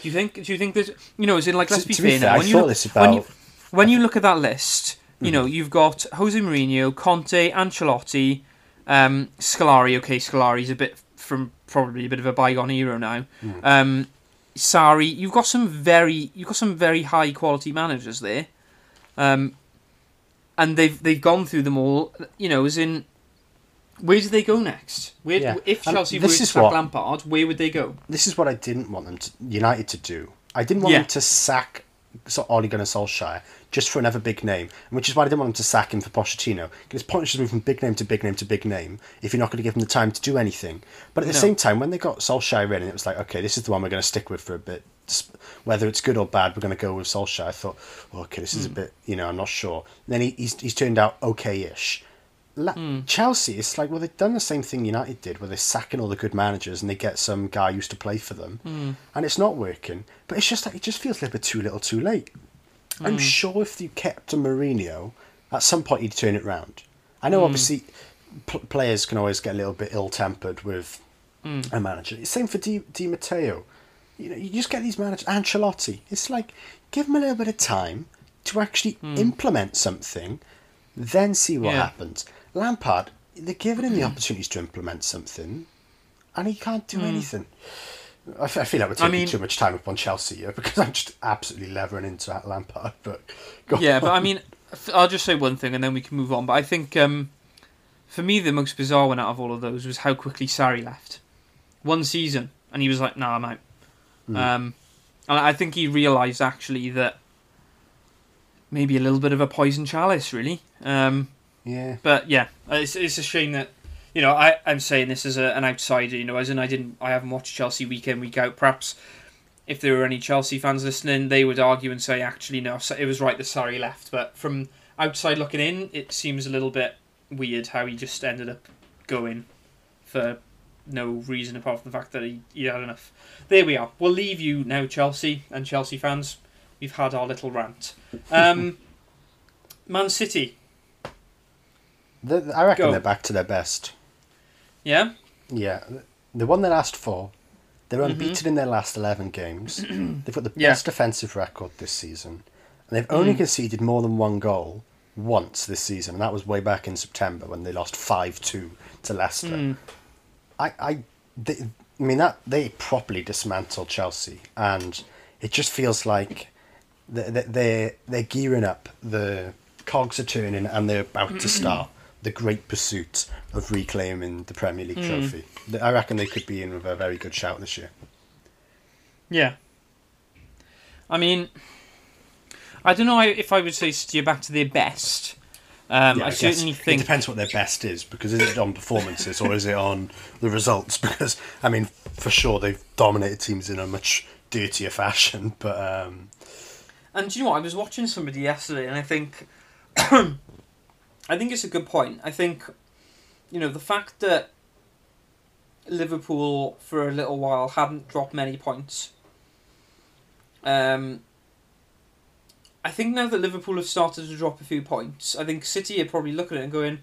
Do you think? Do you think there's you know? As in, like, let's To- be to be fair fair, now. I When you look, this when you when you look at that list, Mm. you know you've got Jose Mourinho, Conte, Ancelotti, um, Scolari. Okay, Scolari's a bit from probably a bit of a bygone era now. Mm. Um, Sarri, you've got some very you've got some very high quality managers there, um, and they've they've gone through them all. You know, as in, where do they go next? Where Yeah. if And Chelsea were to what- Lampard, where would they go? this is what I didn't want them to, United to do. I didn't want Yeah. them to sack so Ole Gunnar Solskjaer just for another big name, which is why I didn't want them to sack him for Pochettino. Because to move from big name to big name to big name if you're not going to give him the time to do anything. But at the No. same time, when they got Solskjaer in, it was like, okay, this is the one we're going to stick with for a bit. Whether it's good or bad, we're going to go with Solskjaer. I thought, oh, okay, this is a hmm. bit, you know, I'm not sure. And then he, he's, he's turned out okay-ish. La- hmm. Chelsea, it's like, well, they've done the same thing United did, where they're sacking all the good managers and they get some guy who used to play for them, hmm. and it's not working. But it's just like it just feels a little bit too little, too late. I'm sure if you kept a Mourinho, at some point he'd turn it round. I know, obviously, p- players can always get a little bit ill-tempered with a manager. Same for Di, Di Matteo. You know, you just get these managers. Ancelotti. It's like give him a little bit of time to actually hmm. implement something, then see what Yeah. happens. Lampard, they're giving him the hmm. opportunities to implement something, and he can't do hmm. anything. I, f- I feel like we're taking mean- too much time up on Chelsea here because I'm just absolutely levering into that Lampard. But Yeah, on. but I mean, I'll just say one thing and then we can move on. But I think um, for me, the most bizarre one out of all of those was how quickly Sarri left. One season, and he was like, "Nah, I'm out." Um, and I think he realised actually that maybe a little bit of a poison chalice, really. Um, yeah, but yeah, it's, it's a shame that you know I I'm saying this as a, an outsider. You know, as in I didn't I haven't watched Chelsea week in week out. Perhaps if there were any Chelsea fans listening, they would argue and say actually no, it was right that Sarri left. But from outside looking in, it seems a little bit weird how he just ended up going for no reason apart from the fact that he, he had enough. There we are. We'll leave you now, Chelsea and Chelsea fans. We've had our little rant. Um, Man City, The- I reckon Go. they're back to their best. yeah, Yeah, they won their last four. They're Mhm. unbeaten in their last eleven games. They've got the Yeah. best defensive record this season, and they've only Mm. conceded more than one goal once this season, and that was way back in September when they lost five two to Leicester. Mm. I, I, they, I mean that they properly dismantled Chelsea, and it just feels like they're they're, they're gearing up. The cogs are turning, and they're about to start the great pursuit of reclaiming the Premier League Mm. trophy. I reckon they could be in with a very good shout this year. yeah. I mean, I don't know if I would say are back to their best. Um, Yeah, I, guess certainly think it depends what their best is because is it on performances or is it on the results? Because I mean, for sure they've dominated teams in a much dirtier fashion, but um, And do you know what? I was watching somebody yesterday, and I think, I think it's a good point. I think, you know, the fact that Liverpool for a little while hadn't dropped many points. Um, I think now that Liverpool have started to drop a few points, I think City are probably looking at it and going,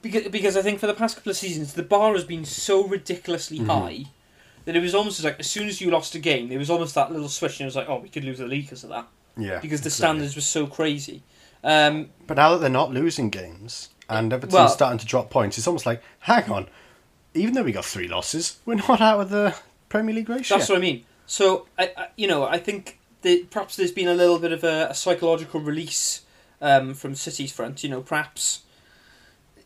because because I think for the past couple of seasons the bar has been so ridiculously Mhm. high that it was almost like as soon as you lost a game, there was almost that little switch, and it was like, oh, we could lose the league because of that yeah, because the exactly. standards were so crazy. Um, But now that they're not losing games and Everton's Well- starting to drop points, it's almost like, hang on, even though we got three losses, we're not out of the Premier League race that's yet. what I mean. So I, I you know, I think that perhaps there's been a little bit of a, a psychological release um, from City's front. You know, perhaps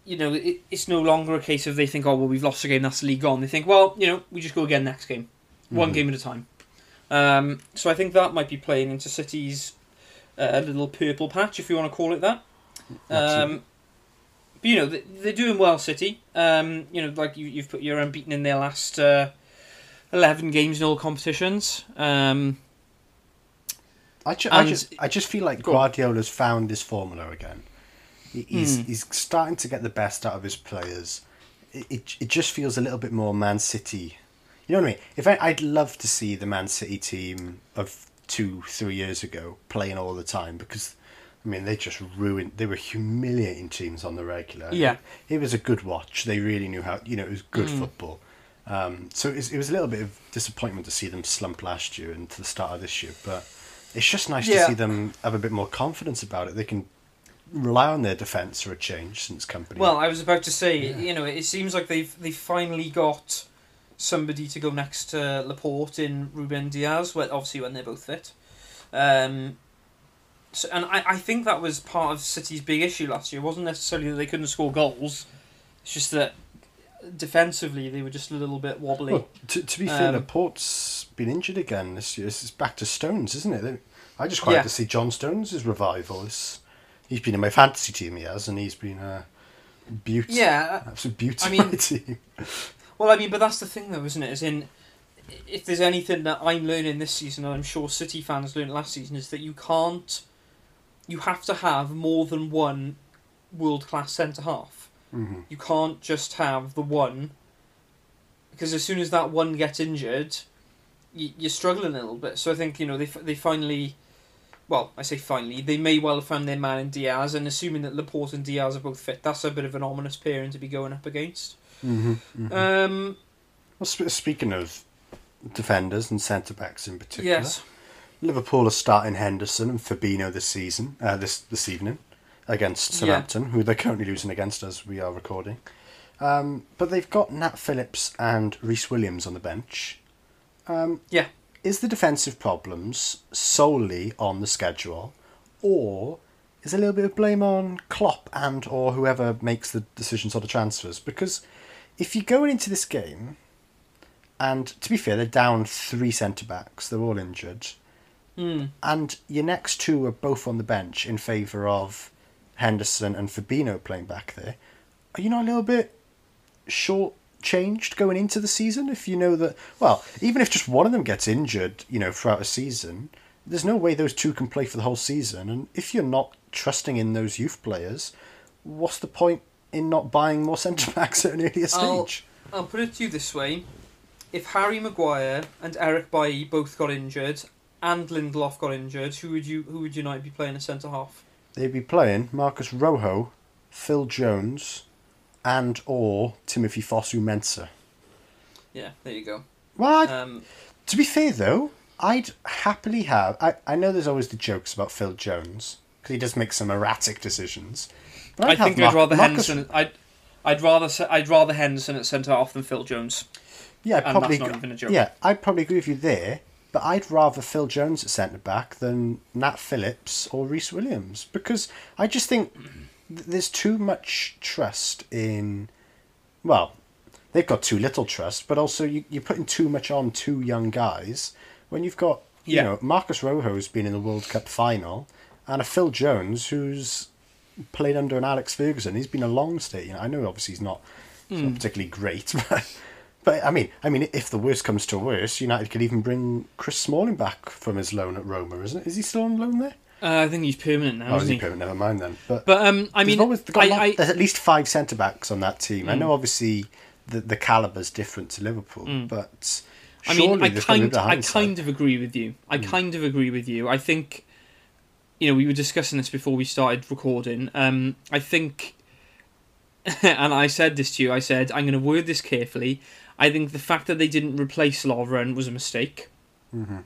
you know it, it's no longer a case of they think, oh well, we've lost a game, that's the league gone. They think, well, you know, we just go again next game, one Mhm. game at a time. Um, so I think that might be playing into City's uh, little purple patch, if you want to call it that. Um, but you know they- they're doing well, City. Um, you know, like you, you've put you're unbeaten in their last uh, eleven games in all competitions. Um, I, ju- I just I just feel like. Guardiola's found his formula again. He's Hmm. he's starting to get the best out of his players. It, it it just feels a little bit more Man City. You know what I mean? If I, I'd love to see the Man City team of two three years ago playing all the time because. I mean, they just ruined. They were humiliating teams on the regular. Yeah. it was a good watch. They really knew how. You know, it was good Mm. football. Um, so it was, it was a little bit of disappointment to see them slump last year and to the start of this year. But it's just nice to see them have a bit more confidence about it. They can rely on their defence for a change since company. well, I was about to say, Yeah. you know, it seems like they've they finally got somebody to go next to Laporte in Ruben Dias. Well, obviously when they're both fit. Um, so, and I, I think that was part of City's big issue last year. It wasn't necessarily that they couldn't score goals. It's just that defensively they were just a little bit wobbly. Well, to, to be fair, Um, Laporte's been injured again this year. It's back to Stones, isn't it? They- I just quite like to see John Stones' revival. It's, he's been in my fantasy team, he has, and he's been a beauty. yeah, Absolute beauty I mean- team. Well, I mean, but that's the thing, though, isn't it? As in, if there's anything that I'm learning this season, and I'm sure City fans learned last season, is that you can't, you have to have more than one world class centre half. Hmm You can't just have the one, because as soon as that one gets injured, you, you're struggling a little bit. So I think you know they they finally. Well, I say finally, they may well have found their man in Dias, and assuming that Laporte and Dias are both fit, that's a bit of an ominous pairing to be going up against. hmm hmm Um, well, sp- speaking of defenders and centre backs in particular, yes. Liverpool are starting Henderson and Fabinho this season, uh, this this evening, against Yeah. Southampton, who they're currently losing against as we are recording. Um, but they've got Nat Phillips and Rhys Williams on the bench. Um, Yeah. Is the defensive problems solely on the schedule, or is a little bit of blame on Klopp and or whoever makes the decisions on the transfers? Because if you're going into this game, and to be fair, they're down three centre backs, they're all injured Hmm. and your next two are both on the bench in favour of Henderson and Fabinho playing back there. Are you not a little bit short changed going into the season if you know that well, even if just one of them gets injured, you know, throughout a season, there's no way those two can play for the whole season and if you're not trusting in those youth players, what's the point in not buying more centre backs at an earlier I'll- stage? I'll put it to you this way: if Harry Maguire and Eric Bailly both got injured, and Lindelof got injured, who would you who would United be playing as centre half? They'd be playing Marcos Rojo, Phil Jones, and or Timothy Fosu Mensah. Yeah, there you go. Well, Um, to be fair though, I'd happily have. I, I know there's always the jokes about Phil Jones because he does make some erratic decisions. But I have think I'd rather Marcos- Henderson. I'd I'd rather se- I'd rather Henderson at centre half than Phil Jones. Yeah, I'd and probably. that's not even a joke. Yeah, I'd probably agree with you there. But I'd rather Phil Jones at centre back than Nat Phillips or Rhys Williams because I just think th- there's too much trust in. Well, they've got too little trust, but also you, you're putting too much on two young guys when you've got you Yeah. know Marcos Rojo's been in the World Cup final and a Phil Jones who's played under an Alex Ferguson. He's been a long stay. You know, I know obviously he's not, he's not hmm. particularly great, but but I mean, I mean, if the worst comes to worst, United could even bring Chris Smalling back from his loan at Roma, isn't it? Is he still on loan there? Uh, I think he's permanent now, Oh, is he he? permanent? Never mind then. But, But um, I mean, always- a lot- I, I, there's at least five centre backs on that team. I Mm. know obviously the the caliber's different to Liverpool, but I mean, I there's gotta be a kind, I. Kind of agree with you. I kind of agree with you. I think, you know, we were discussing this before we started recording. Um, I think, and I said this to you. I said I'm going to word this carefully. I think the fact that they didn't replace Lovren was a mistake. Mm-hmm.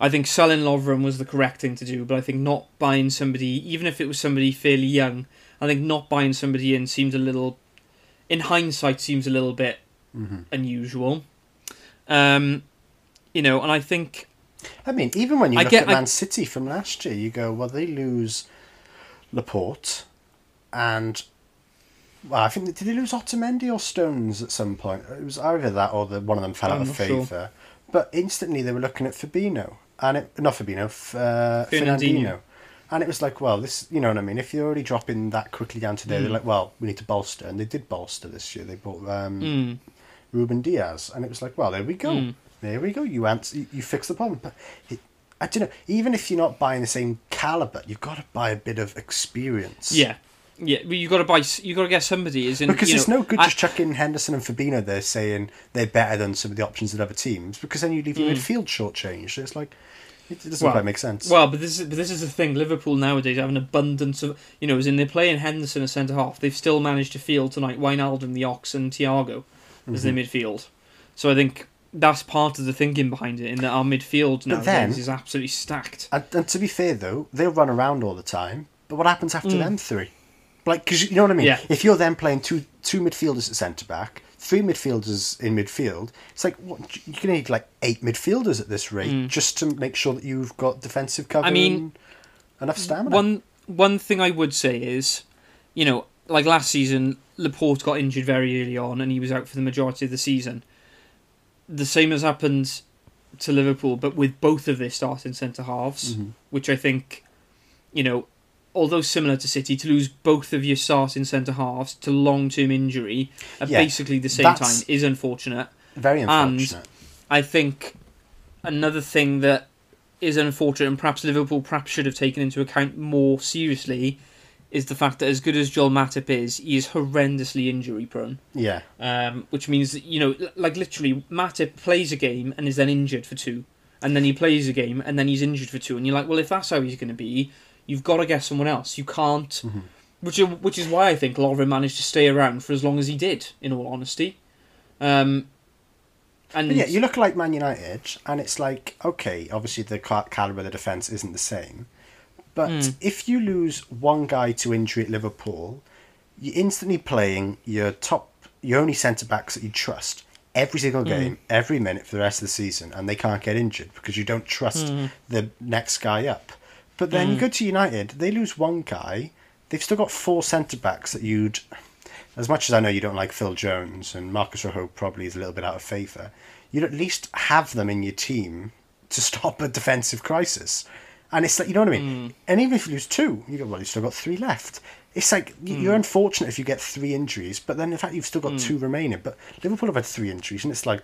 I think selling Lovren was the correct thing to do, but I think not buying somebody, even if it was somebody fairly young, I think not buying somebody in seems a little, in hindsight, seems a little bit Mm-hmm. unusual. Um, you know, and I think I mean, even when you I look get- at I- Man City from last year, you go, well, they lose Laporte, and well, I think did they lose Otamendi or Stones at some point? It was either that or the one of them fell I'm out of not sure. favour. But instantly they were looking at Fabinho and it, not Fabinho, F- uh, Fernandinho. Fernandinho. And it was like, well, this, you know what I mean? If you're already dropping that quickly down to there, Mm. they're like, well, we need to bolster. And they did bolster this year. They bought um, mm, Ruben Dias, and it was like, well, there we go, Mm. there we go. You answer, you, you fix the problem. But it, I don't know. Even if you're not buying the same caliber, you've got to buy a bit of experience. yeah, yeah. But you got to buy. You got to get somebody. Is in Because you it's know, no good I- just chucking Henderson and Fabinho there saying they're better than some of the options at other teams, because then you leave your Mm. midfield shortchanged. It's like it doesn't Well- quite make sense. Well, but this is but this is the thing. Liverpool nowadays have an abundance of you know, as in they're playing Henderson as centre half. They've still managed to field tonight Wijnaldum, the Ox, and Thiago as Mm-hmm. their midfield. So I think that's part of the thinking behind it. In that our midfield nowadays then- is absolutely stacked. And, and to be fair, though, they'll run around all the time. But what happens after Mm. them three? Like, because you know what I mean. Yeah. If you're then playing two two midfielders at centre back, three midfielders in midfield, it's like what, you're gonna need like eight midfielders at this rate just to make sure that you've got defensive cover. Mm. I mean, and enough stamina. One one thing I would say is, you know, like last season, Laporte got injured very early on, and he was out for the majority of the season. The same has happened to Liverpool, but with both of their starting centre halves, Mhm. which I think, you know, although similar to City, to lose both of your starting centre halves to long term injury at Yeah, basically the same time is unfortunate. Very and- unfortunate. I think another thing that is unfortunate and perhaps Liverpool perhaps should have taken into account more seriously is the fact that as good as Joel Matip is, he is horrendously injury prone. yeah. Um, which means that, you know, like literally Matip plays a game and is then injured for two. And then he plays a game and then he's injured for two. And you're like, well, if that's how he's going to be, you've got to get someone else. You can't. Mm-hmm. Which, is- which is why I think Lovren managed to stay around for as long as he did, in all honesty. Um, and But yeah, you look like Man United, and it's like, okay, obviously the calibre of the defence isn't the same. But Mm. if you lose one guy to injury at Liverpool, you're instantly playing your top, your only centre backs that you trust every single game, every minute for the rest of the season, and they can't get injured because you don't trust the next guy up. But then you go to United, they lose one guy, they've still got four centre backs that you'd. As much as I know you don't like Phil Jones and Marcos Rojo probably is a little bit out of favour, you'd at least have them in your team to stop a defensive crisis. And it's like, you know what I mean? Mm. And even if you lose two, you go, well, you've still got three left. It's like, y mm. you're unfortunate if you get three injuries, but then in fact you've still got two remaining. But Liverpool have had three injuries, and it's like,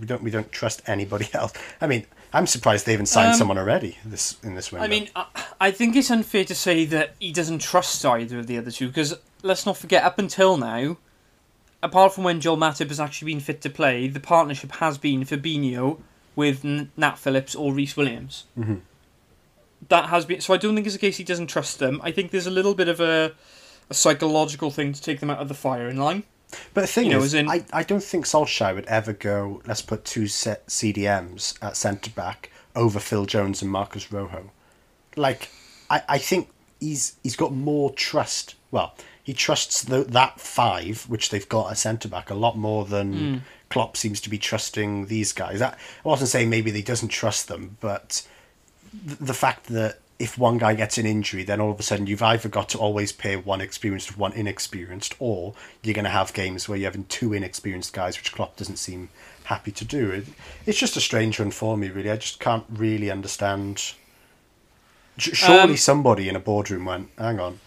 we don't we don't trust anybody else. I mean, I'm surprised they haven't signed Um, someone already this in this window. I mean, I, I think it's unfair to say that he doesn't trust either of the other two because let's not forget, up until now, apart from when Joel Matip has actually been fit to play, the partnership has been Fabinho with Nat Phillips or Rhys Williams. Mhm. That has been so. I don't think it's a case he doesn't trust them. I think there's a little bit of a, a psychological thing to take them out of the firing line. But the thing You is, as in- I, I don't think Solskjaer would ever go, let's put two set CDMs at centre back over Phil Jones and Marcos Rojo. Like, I, I think he's he's got more trust. Well, he trusts the, that five, which they've got at centre back, a lot more than Hmm. Klopp seems to be trusting these guys. I, I wasn't saying maybe he doesn't trust them, but th- the fact that if one guy gets an injury, then all of a sudden you've either got to always pair one experienced with one inexperienced, or you're going to have games where you're having two inexperienced guys, which Klopp doesn't seem happy to do. It, it's just a strange one for me, really. I just can't really understand. Surely Um, somebody in a boardroom went, hang on,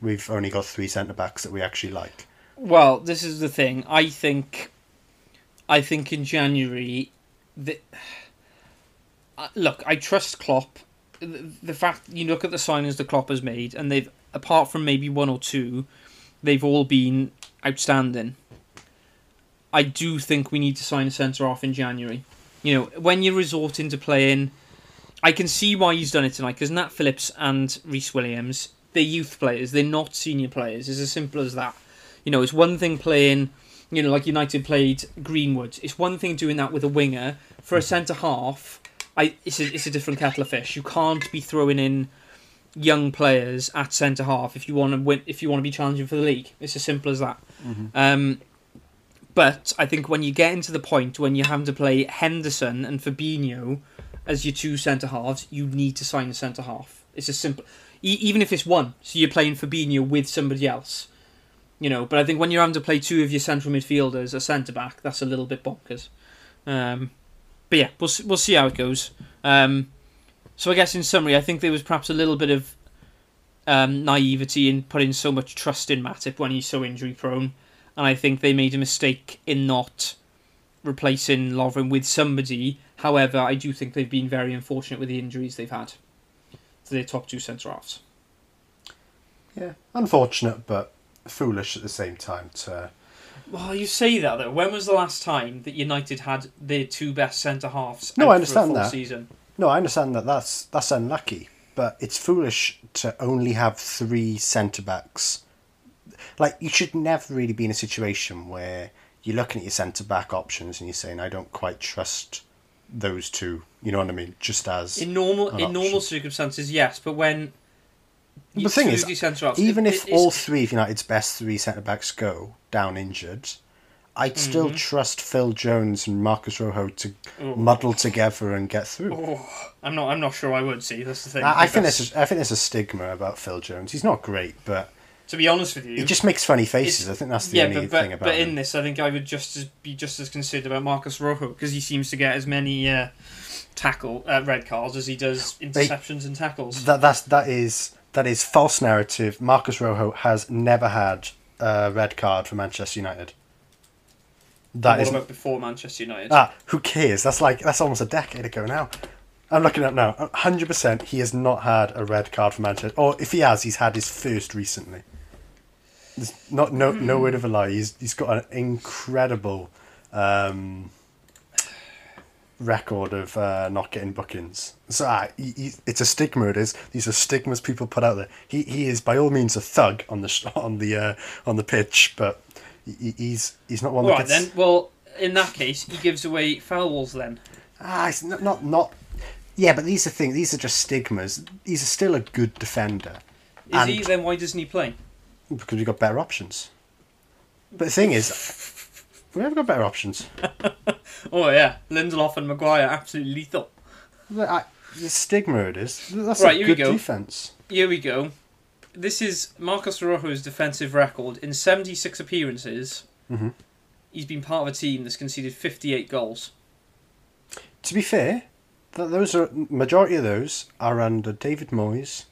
we've only got three centre backs that we actually like. Well, this is the thing. I think, I think in January, the look. I trust Klopp. The, fact you look at the signings the Klopp has made, and they've apart from maybe one or two, they've all been outstanding. I do think we need to sign a centre off in January. You know, when you're resorting to playing, I can see why he's done it tonight because Nat Phillips and Rhys Williams, they're youth players. They're not senior players. It's as simple as that. You know, it's one thing playing, you know, like United played Greenwood. It's one thing doing that with a winger. For a centre half, I it's a, it's a different kettle of fish. You can't be throwing in young players at centre half if you want to win. If you want to be challenging for the league, it's as simple as that. Um, but I think when you get into the point when you have to play Henderson and Fabinho as your two centre halves, you need to sign a centre half. It's as simple, e- even if it's one. So you're playing Fabinho with somebody else, you know. But I think when you're having to play two of your central midfielders, a centre back, that's a little bit bonkers. Um, but yeah, we'll we'll see how it goes. Um, so I guess in summary, I think there was perhaps a little bit of um, naivety in putting so much trust in Matip when he's so injury prone, and I think they made a mistake in not replacing Lovren with somebody. However, I do think they've been very unfortunate with the injuries they've had to their top two centre halves. Yeah, unfortunate, but foolish at the same time to. Well, you say that though. When was the last time that United had their two best centre halves? No, I understand that. Season? No, I understand that that's that's unlucky, but it's foolish to only have three centre backs. Like you should never really be in a situation where you're looking at your centre back options and you're saying, "I don't quite trust those two. You know what I mean? Just as In normal in normal circumstances, yes, but when The thing is, of your centre-halves- even it- if all three of United's best three centre backs go down injured, I'd still Mhm. trust Phil Jones and Marcos Rojo to Oh. muddle together and get through. Oh, I'm not. I'm not sure. I would see. That's the thing. I, I think there's a, I think there's a stigma about Phil Jones. He's not great, but To be honest with you, he just makes funny faces. I think that's the yeah, only but but, thing about but him. in this, I think I would just as, be just as concerned about Marcos Rojo because he seems to get as many uh, tackle uh, red cards as he does interceptions and tackles. That that's that is that is false narrative. Marcos Rojo has never had a red card for Manchester United. That what is about before Manchester United? ah. Who cares? That's like that's almost a decade ago now. I'm looking up now. Hundred percent, he has not had a red card for Manchester. Or if he has, he's had his first recently. There's not no no word of a lie. He's he's got an incredible um, record of uh, not getting bookings. So ah, he, he, it's a stigma. It is. These are stigmas people put out there. He he is by all means a thug on the on the uh, on the pitch, but he, he's he's not one All that right gets. then. Well, in that case, he gives away fouls then. Ah, it's not, not not. Yeah, but these are things. These are just stigmas. He's still a good defender Is And- he? Then why doesn't he play? because we've got better options. But the thing is, we have got better options. Oh yeah, Lindelof and Maguire absolutely lethal. I, the stigma it is. That's Right, a here we good go. defense. Here we go. This is Marcos Rojo's defensive record in 76 appearances. Mhm. He's been part of a team that's conceded 58 goals. To be fair, th- those are majority of those are under David Moyes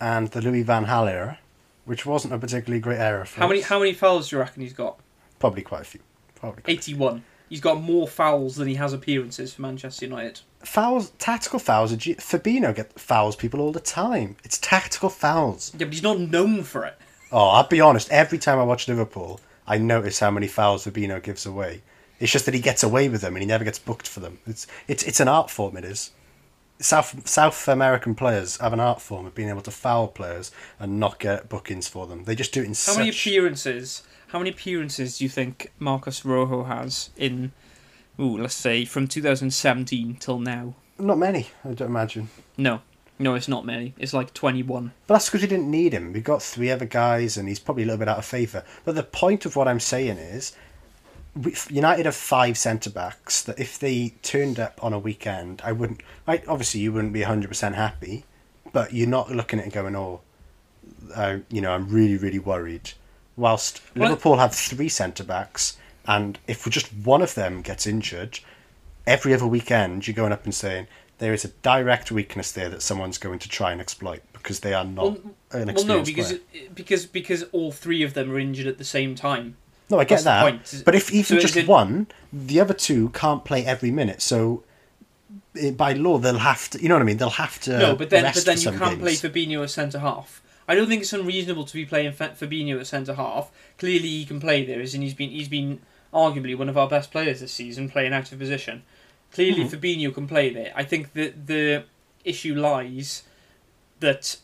and the Louis Van Gaal era, which wasn't a particularly great era for How many us. how many fouls do you reckon he's got? Probably quite a few. Probably. Quite. 81. he's got more fouls than he has appearances for Manchester United. Fouls, tactical fouls. G- get fouls people all the time. It's tactical fouls. Yeah, but he's not known for it. Oh, I'll be honest. Every time I watch Liverpool, I notice how many fouls Fabinho gives away. It's just that he gets away with them and he never gets booked for them. It's it's it's an art form. It is. South South American players have an art form of being able to foul players and not get bookings for them. They just do it in How such. many appearances? How many appearances do you think Marcos Rojo has in? Ooh, let's say from 2017 till now. Not many, I don't imagine. No, no, it's not many. It's like 21. But that's because we didn't need him. We got three other guys, and he's probably a little bit out of favour. But the point of what I'm saying is, United have five centre backs that if they turned up on a weekend, I wouldn't. I, obviously, you wouldn't be 100% happy, but you're not looking at it going, oh, uh, you know, I'm really, really worried. Whilst Well- Liverpool have three centre backs, and if just one of them gets injured, every other weekend you're going up and saying there is a direct weakness there that someone's going to try and exploit because they are not Well, an Well, no, because it, because because all three of them are injured at the same time. No, I get that's that. But if even So just it- one, the other two can't play every minute. So eh, by law, they'll have to. You know what I mean? They'll have to. no, but then but then you can't play games. Fabinho as centre half. I don't think it's unreasonable to be playing Fa- Fabinho at centre half. Clearly, he can play there, and he's been he's been arguably one of our best players this season, playing out of position. Clearly, Mhm. Fabinho can play there. I think that the issue lies that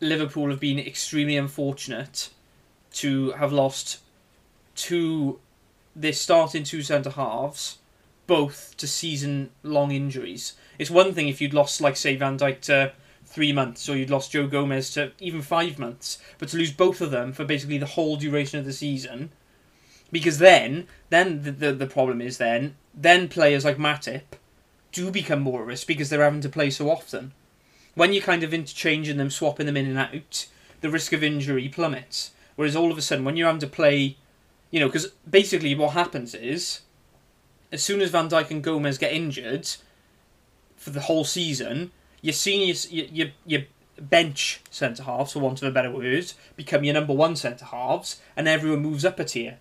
Liverpool have been extremely unfortunate to have lost two their starting two centre halves, both to season long injuries. It's one thing if you'd lost, like say Van Dijk to three months, or you'd lost Joe Gomez to even five months, but to lose both of them for basically the whole duration of the season, because then then the the, the problem is then then players like Matip do become more at risk because they're having to play so often. When you're kind of interchanging them, swapping them in and out, the risk of injury plummets. Whereas all of a sudden, when you're having to play, you know, because basically what happens is, as soon as Van Dijk and Gomez get injured for the whole season, your senior, your, your, your bench centre halves, for want of a better word, become your number one centre halves, and everyone moves up a tier.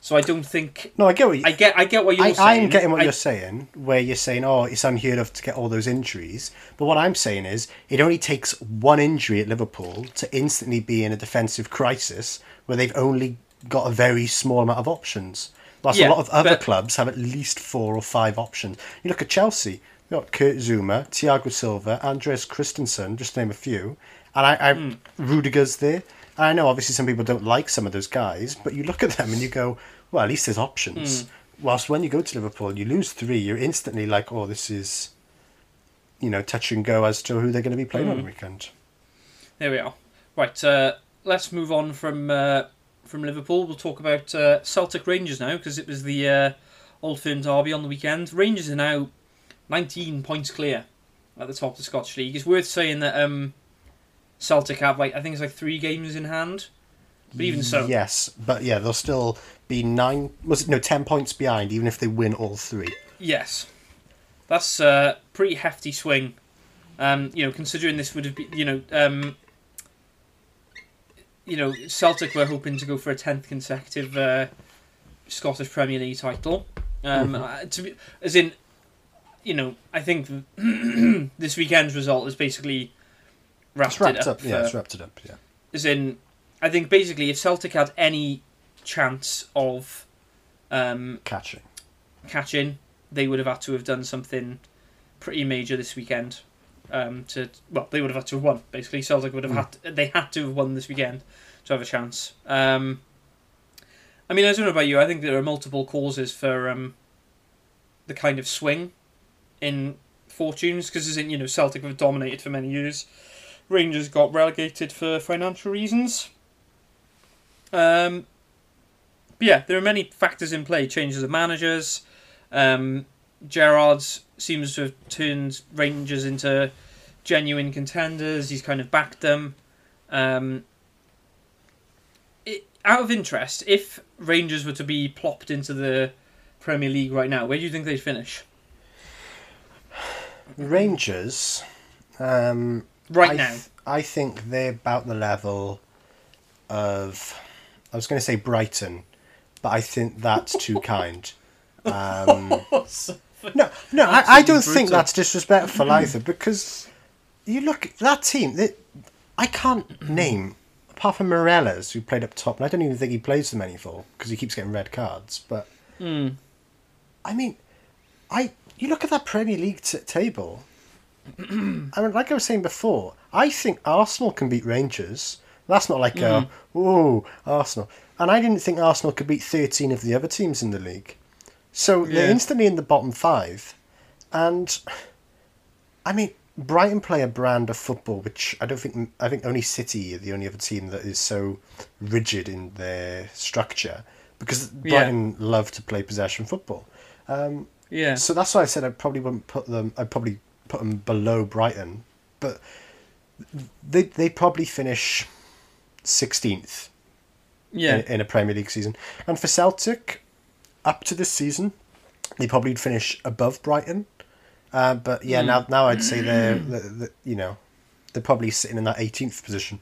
So I don't think No, I get what you, I get I get what you're I, saying. I'm getting what I- you're saying, where you're saying, oh, it's unheard of to get all those injuries. But what I'm saying is, it only takes one injury at Liverpool to instantly be in a defensive crisis where they've only got a very small amount of options. Whilst Yeah, a lot of other but- clubs have at least four or five options. You look at Chelsea, got Kurt Zouma, Thiago Silva, Andreas Christensen, just to name a few. And I, I Hmm. Rudiger's there. And I know obviously some people don't like some of those guys, but you look at them and you go, well, at least there's options. Hmm. Whilst when you go to Liverpool, you lose three, you're instantly like, oh, this is, you know, touch and go as to who they're going to be playing Hmm. on the weekend. There we are. Right, uh, let's move on from uh, from Liverpool. We'll talk about uh, Celtic Rangers now because it was the uh, Old Firm derby on the weekend. Rangers are now 19 points clear at the top of the Scottish League. It's worth saying that um, Celtic have like I think it's like three games in hand, but even so, Yes, but yeah, they'll still be nine, was it, no, ten points behind, even if they win all three. Yes, that's a pretty hefty swing. Um, you know, considering this would have been, you know, um, you know, Celtic were hoping to go for a tenth consecutive uh, Scottish Premier League title. Um, uh, to be, as in, you know, I think this weekend's result is basically wrapped, It's wrapped it up, up. yeah, for- it's wrapped it up, yeah. as in, I think basically if Celtic had any chance of um, Catching. catching, they would have had to have done something pretty major this weekend. Um, to well, they would have had to have won. Basically, Celtic would have Mm. had to, they had to have won this weekend to have a chance. Um, I mean, I don't know about you. I think there are multiple causes for um, the kind of swing in fortunes because, as in you know, Celtic have dominated for many years. Rangers got relegated for financial reasons. Um, but yeah, there are many factors in play. Changes of managers. Um, Gerrard's seems to have turned Rangers into genuine contenders. He's kind of backed them. Um, it, out of interest, if Rangers were to be plopped into the Premier League right now, where do you think they'd finish? Rangers, um, Right I now, th- I think they're about the level of. I was going to say Brighton, but I think that's too kind. Um, no, no, I, I don't Absolutely think that's disrespectful either because you look at that team. They, I can't name apart from Morelos who played up top, and I don't even think he plays them anymore because he keeps getting red cards. But Hmm. I mean, I you look at that Premier League t- table. I mean, like I was saying before, I think Arsenal can beat Rangers. That's not like a oh Arsenal, and I didn't think Arsenal could beat thirteen of the other teams in the league. So they're instantly in the bottom five, and I mean Brighton play a brand of football which I don't think I think only City are the only other team that is so rigid in their structure because Yeah. Brighton love to play possession football. Um, yeah. so that's why I said I probably wouldn't put them. I'd probably put them below Brighton, but they they probably finish sixteenth Yeah. in, in a Premier League season. And for Celtic, up to this season, they probably would finish above Brighton. Uh, but yeah, Hmm. now now I'd say they're, the the you know they're probably sitting in that 18th position.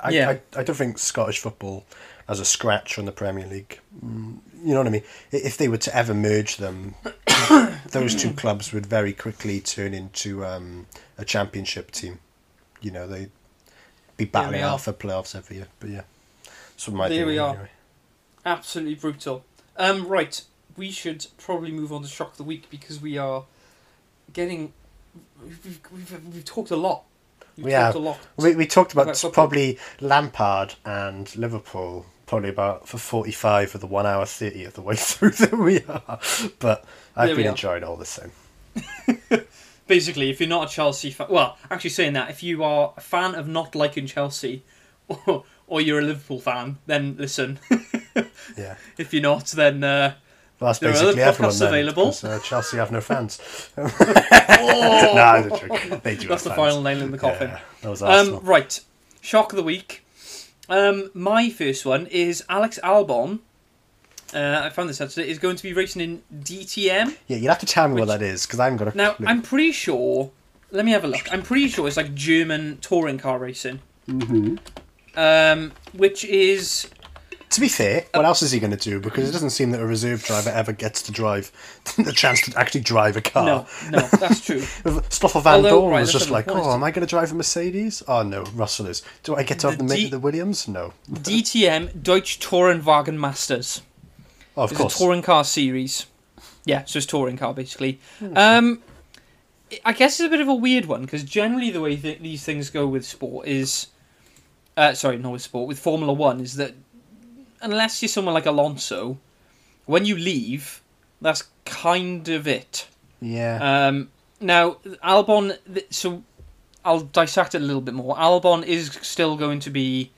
I, Yeah. I, I don't think Scottish football has a scratch on the Premier League. Mm, You know what I mean? If they were to ever merge them, those two clubs would very quickly turn into um, a championship team. You know, they'd be battling out for playoffs every year. But yeah, what my There we are. anyway. Absolutely brutal. Um, right, we should probably move on to shock of the week because we are getting. We've, we've, we've talked a lot. We've We talked have. a lot. We, we talked about About probably Lampard and Liverpool probably about for 45 of the 1 hour 30 of the way through that we are. But I've There been enjoying all the same. Basically, if you're not a Chelsea fan, well, actually saying that, if you are a fan of not liking Chelsea, or, or you're a Liverpool fan, then listen. Yeah. if you're not, then uh, Well, that's There are basically other everyone podcasts then, available. uh, Chelsea have no fans. oh, no, joke. They do that's the have final nail in the coffin. Yeah, that was Arsenal. Um, right, shock of the week. Um, my first one is Alex Albon. Uh, I found this out today. Is going to be racing in DTM. yeah, you'd have to tell me what that is because I haven't got a Now clue. I'm pretty sure. Let me have a look. I'm pretty sure it's like German touring car racing. Mm-hmm. Um, which is To be fair, what else is he going to do? Because it doesn't seem that a reserve driver ever gets to drive the chance to actually drive a car. no, no, that's true. Stoffel Van Although, Dorn right, was just like, oh, am I going to drive a Mercedes? Oh, no, Russell is. Do I get to have The the, D- the Williams? No. DTM Deutsche Tourenwagen Masters. Oh, of It's course. a touring car series. Yeah, so it's touring car basically. Um, I guess it's a bit of a weird one because generally the way th- these things go with sport is, uh, sorry, not with sport, with Formula One is that unless you're someone like Alonso, when you leave, that's kind of it. yeah. Um, now Albon, so I'll dissect it a little bit more. Albon is still going to be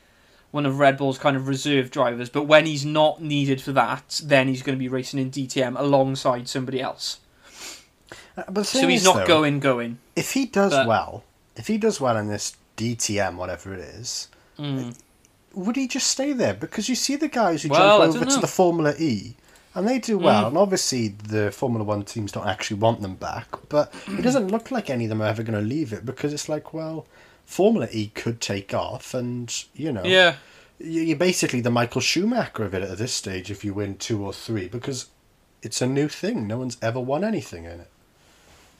one of Red Bull's kind of reserve drivers, but when he's not needed for that, then he's going to be racing in DTM alongside somebody else. Uh, but So he's is, not though, going going. If he does but- well, if he does well in this DTM, whatever it is, Mm. Would he just stay there? Because you see the guys who Well, jump over to the Formula E, and they do well. Mm. And obviously, the Formula One teams don't actually want them back. But it doesn't look like any of them are ever going to leave it because it's like, well, Formula E could take off, and you know, Yeah, you- you're basically the Michael Schumacher of it at this stage if you win two or three because it's a new thing. No one's ever won anything in it.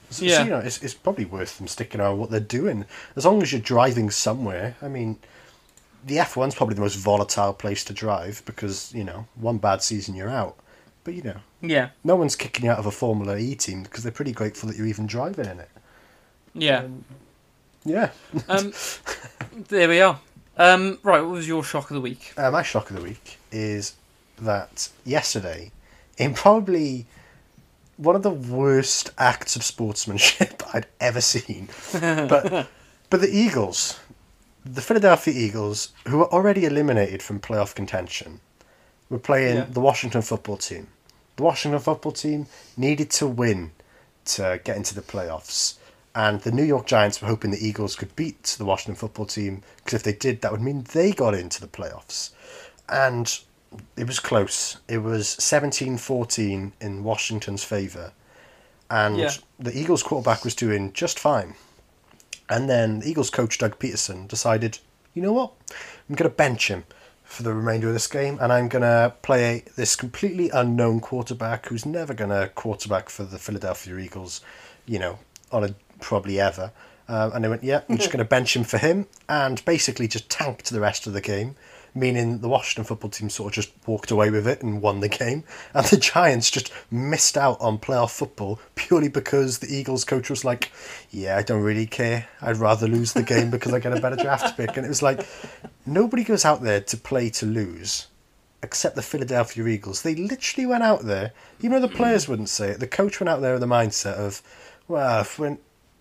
So, so, Yeah. you know, it's, it's probably worth them sticking around what they're doing. As long as you're driving somewhere. I mean, the F1's probably the most volatile place to drive because, you know, one bad season you're out. But, you know, yeah, no one's kicking you out of a Formula E team because they're pretty grateful that you're even driving in it. yeah. Yeah. Um, there we are. Um, right, what was your shock of the week? Uh, my shock of the week is that yesterday, in probably one of the worst acts of sportsmanship I'd ever seen, but but the Eagles, the Philadelphia Eagles, who were already eliminated from playoff contention, were playing Yeah. the Washington football team. The Washington football team needed to win to get into the playoffs. And the New York Giants were hoping the Eagles could beat the Washington football team because if they did, that would mean they got into the playoffs. And it was close. It was 17 14 in Washington's favour. And Yeah. the Eagles quarterback was doing just fine. And then the Eagles coach Doug Pederson decided, you know what? I'm going to bench him for the remainder of this game, and I'm gonna play this completely unknown quarterback who's never gonna quarterback for the Philadelphia Eagles, you know, on a probably ever. Um, and I went, yeah, I'm just going to bench him for him, and basically just tanked the rest of the game, meaning the Washington football team sort of just walked away with it and won the game, and the Giants just missed out on playoff football purely because the Eagles coach was like, yeah, I don't really care. I'd rather lose the game because I get a better draft pick, and it was like, nobody goes out there to play to lose. Except the Philadelphia Eagles. They literally went out there, even though the players wouldn't say it, the coach went out there with the mindset of, well, if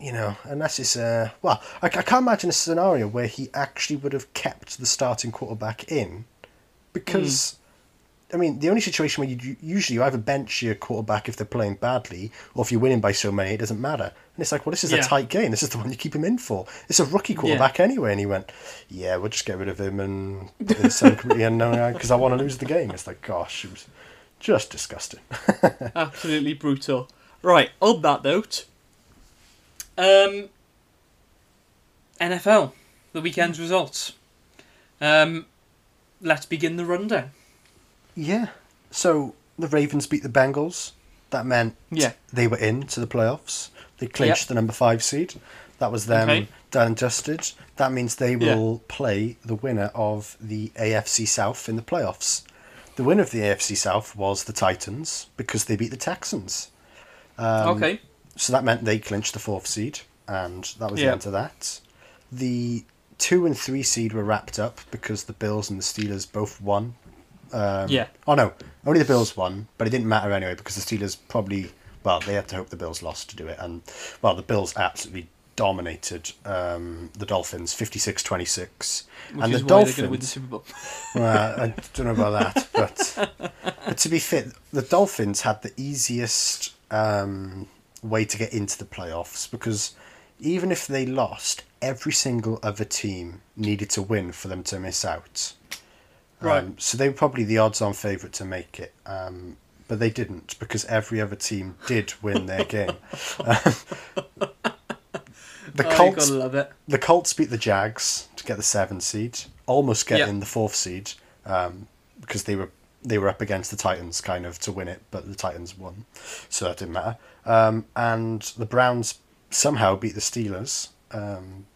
you know, unless it's uh, well, I, I can't imagine a scenario where he actually would have kept the starting quarterback in, because, I mean, the only situation where you usually you either bench your quarterback if they're playing badly, or if you're winning by so many, it doesn't matter. And it's like, well, this is Yeah. a tight game. This is the one you keep him in for. It's a rookie quarterback anyway. And he went, yeah, we'll just get rid of him and some completely unknown because I want to lose the game. It's like, gosh, it was just disgusting. Absolutely brutal. Right, on that note, um, NFL, the weekend's results. Um, let's begin the rundown. Yeah. So the Ravens beat the Bengals. That meant Yeah. they were in to the playoffs. They clinched Yep. the number five seed. That was them Okay. done and dusted. That means they Yeah. will play the winner of the AFC South in the playoffs. The winner of the AFC South was the Titans because they beat the Texans. Um, okay. So that meant they clinched the fourth seed, and that was the end of that. The two and three seed were wrapped up because the Bills and the Steelers both won. Um, Yeah. Oh no, only the Bills won, but it didn't matter anyway because the Steelers probably, well, they had to hope the Bills lost to do it, and well, the Bills absolutely dominated um, the Dolphins 56-26. Which and is the why they're going to win the Super Bowl. well, I don't know about that, but, but to be fair, the Dolphins had the easiest um, way to get into the playoffs because even if they lost, every single other team needed to win for them to miss out. Right. Um, so they were probably the odds-on favourite to make it, um, but they didn't because every other team did win their game. Um, the oh, Colts love it. the Colts beat the Jags to get the seven seed, almost getting Yeah. the fourth seed, um, because they were they were up against the Titans kind of to win it, but the Titans won, so that didn't matter. Um, and the Browns somehow beat the Steelers. Um,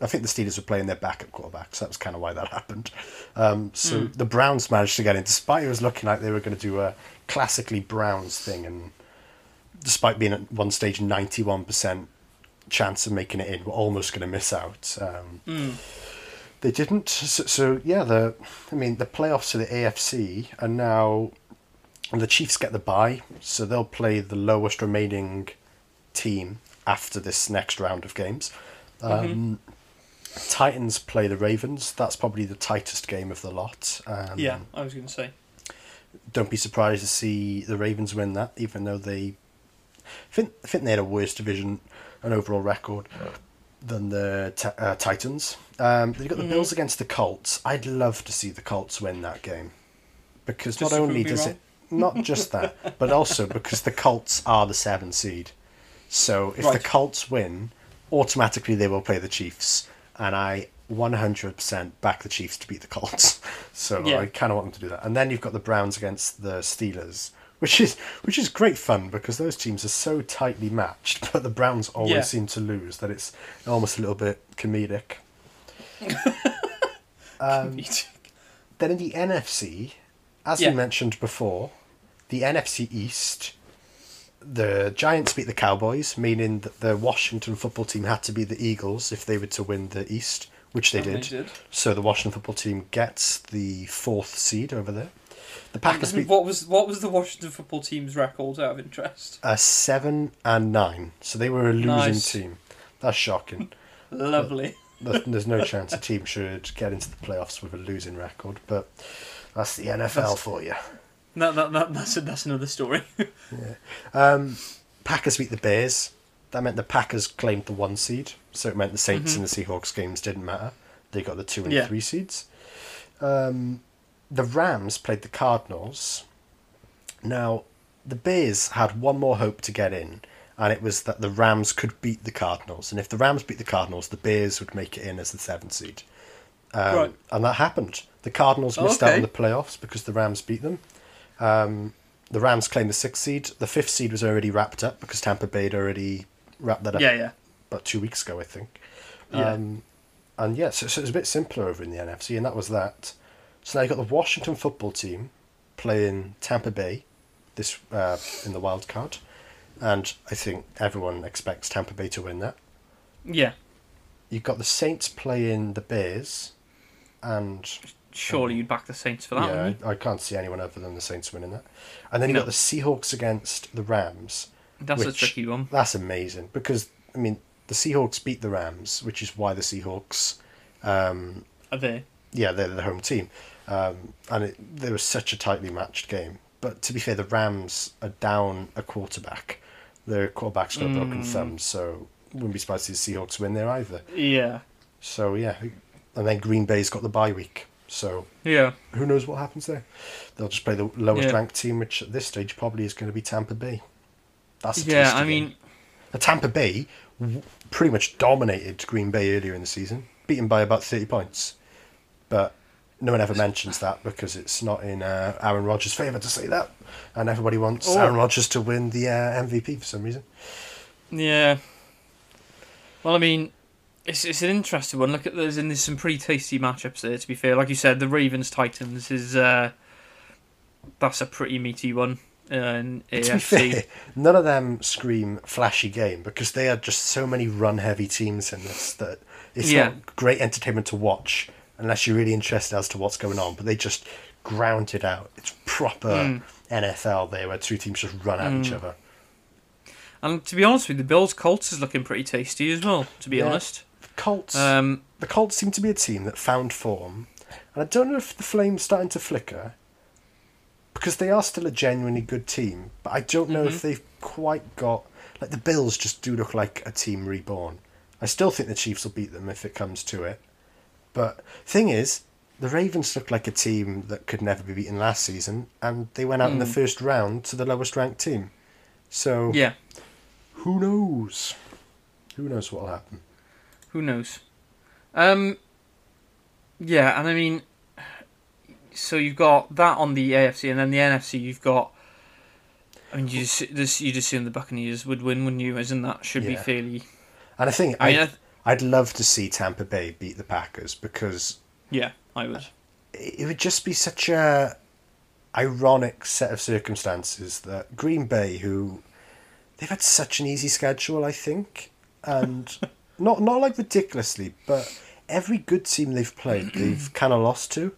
I think the Steelers were playing their backup quarterback, so that was kind of why that happened. Um, so the Browns managed to get in, despite it was looking like they were going to do a classically Browns thing, and despite being at one stage ninety one percent chance of making it in, were almost going to miss out. Um, Mm. they didn't. So, so yeah, the I mean the playoffs to the AFC are now, and the Chiefs get the bye, so they'll play the lowest remaining team after this next round of games. Um, Titans play the Ravens. That's probably the tightest game of the lot. Um, yeah, I was going to say. Don't be surprised to see the Ravens win that, even though they think, I think they had a worse division and overall record than the t- uh, Titans. Um, they've got the Mhm. Bills against the Colts. I'd love to see the Colts win that game because not only does it not just that, but also because the Colts are the seven seed. So if the Right. Colts win, automatically they will play the Chiefs, and I 100% back the Chiefs to beat the Colts. So Yeah. I kind of want them to do that. And then you've got the Browns against the Steelers, which is which is great fun because those teams are so tightly matched, but the Browns always Yeah. seem to lose. That it's almost a little bit comedic. um, then in the NFC, as Yeah. we mentioned before, the NFC East, the Giants beat the Cowboys, meaning that the Washington football team had to be the Eagles if they were to win the East, which they did. they did. So the Washington football team gets the fourth seed over there. The Packers beat what was what was the Washington football team's record out of interest? a seven and nine, so they were a losing Nice. team. That's shocking. Lovely. There's there's no chance a team should get into the playoffs with a losing record, but that's the NFL That's- for you. That, that, that, that's, that's another story. Um, Packers beat the Bears. That meant the Packers claimed the one seed, so it meant the Saints Mhm. and the Seahawks games didn't matter. They got the two and Yeah. three seeds. Um, the Rams played the Cardinals. Now, the Bears had one more hope to get in, and it was that the Rams could beat the Cardinals. And if the Rams beat the Cardinals, the Bears would make it in as the seventh seed. Um, Right. And that happened. The Cardinals Oh, missed out okay. on the playoffs because the Rams beat them. Um, the Rams claimed the sixth seed. The fifth seed was already wrapped up because Tampa Bay had already wrapped that up Yeah, yeah. about two weeks ago, I think. Yeah. Um, and yeah, so, so it was a bit simpler over in the NFC, and that was that. So now you've got the Washington football team playing Tampa Bay this uh, in the wild card, and I think everyone expects Tampa Bay to win that. Yeah. You've got the Saints playing the Bears, and Surely you'd back the Saints for that, yeah, I, I can't see anyone other than the Saints winning that. And then you've No. got the Seahawks against the Rams. you? That's a which- tricky one. That's amazing because I mean the Seahawks beat the Rams, which is why the Seahawks, um, Are they? yeah, they're the home team, um, and it, there was such a tightly matched game. But to be fair, the Rams are down a quarterback. Their quarterback's got a broken Mm. thumb, so wouldn't be surprised to see the Seahawks win there either. Yeah. So yeah, and then Green Bay's got the bye week, so Yeah. who knows what happens there? They'll just play the lowest Yeah. ranked team, which at this stage probably is going to be Tampa Bay. That's a Yeah, I game. mean, Now, Tampa Bay w- pretty much dominated Green Bay earlier in the season, beaten by about 30 points. But no one ever mentions that because it's not in uh, Aaron Rodgers' favour to say that. And everybody wants Oh. Aaron Rodgers to win the uh, MVP for some reason. yeah. Well, I mean, it's it's an interesting one. Look at there's and there's some pretty tasty matchups there. To be fair, like you said, the Ravens Titans is uh, that's a pretty meaty one. Uh, To be fair, none of them scream flashy game because they are just so many run heavy teams in this that it's Yeah. not great entertainment to watch unless you're really interested as to what's going on. But they just ground it out. It's proper Mm. NFL there where two teams just run at each Mm. other. And to be honest with you, the Bills Colts is looking pretty tasty as well. To be Yeah. honest, Colts, um, the Colts seem to be a team that found form, and I don't know if the flame's starting to flicker because they are still a genuinely good team. But I don't know Mhm. if they've quite got like the Bills. Just do look like a team reborn. I still think the Chiefs will beat them if it comes to it. But thing is, the Ravens look like a team that could never be beaten last season, and they went out in the Mm. first round to the lowest ranked team. So yeah, who knows? Who knows what will happen? Who knows? Um, yeah, and I mean, so you've got that on the AFC, and then the NFC. You've got. I mean, you just, this you'd assume the Buccaneers would win, wouldn't you? Isn't that should be fairly? And I think I mean, I, I th- I'd love to see Tampa Bay beat the Packers because yeah, I would. it would just be such a ironic set of circumstances that Green Bay, who they've had such an easy schedule, I think, and not not like ridiculously, but every good team they've played, they've kind of lost to.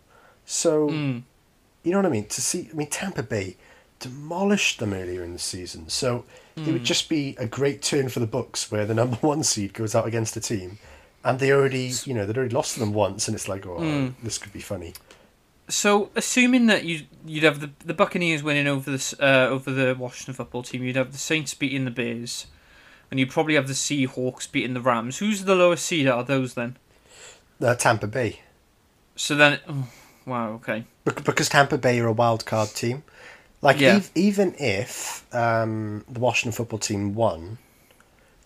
So Mm. you know what I mean? To see, I mean, Tampa Bay demolished them earlier in the season, so it would just be a great turn for the books where the number one seed goes out against a team, and they already, you know, they'd already lost to them once, and it's like, oh, Mm. this could be funny. So, assuming that you you'd have the the Buccaneers winning over the uh, over the Washington football team, you'd have the Saints beating the Bears, and you'd probably have the Seahawks beating the Rams. Who's the lowest seed out of those then? Uh, Tampa Bay, So then, oh, wow, okay, Bec- because Tampa Bay are a wild card team. Like Yeah. ev- even if um, the Washington football team won,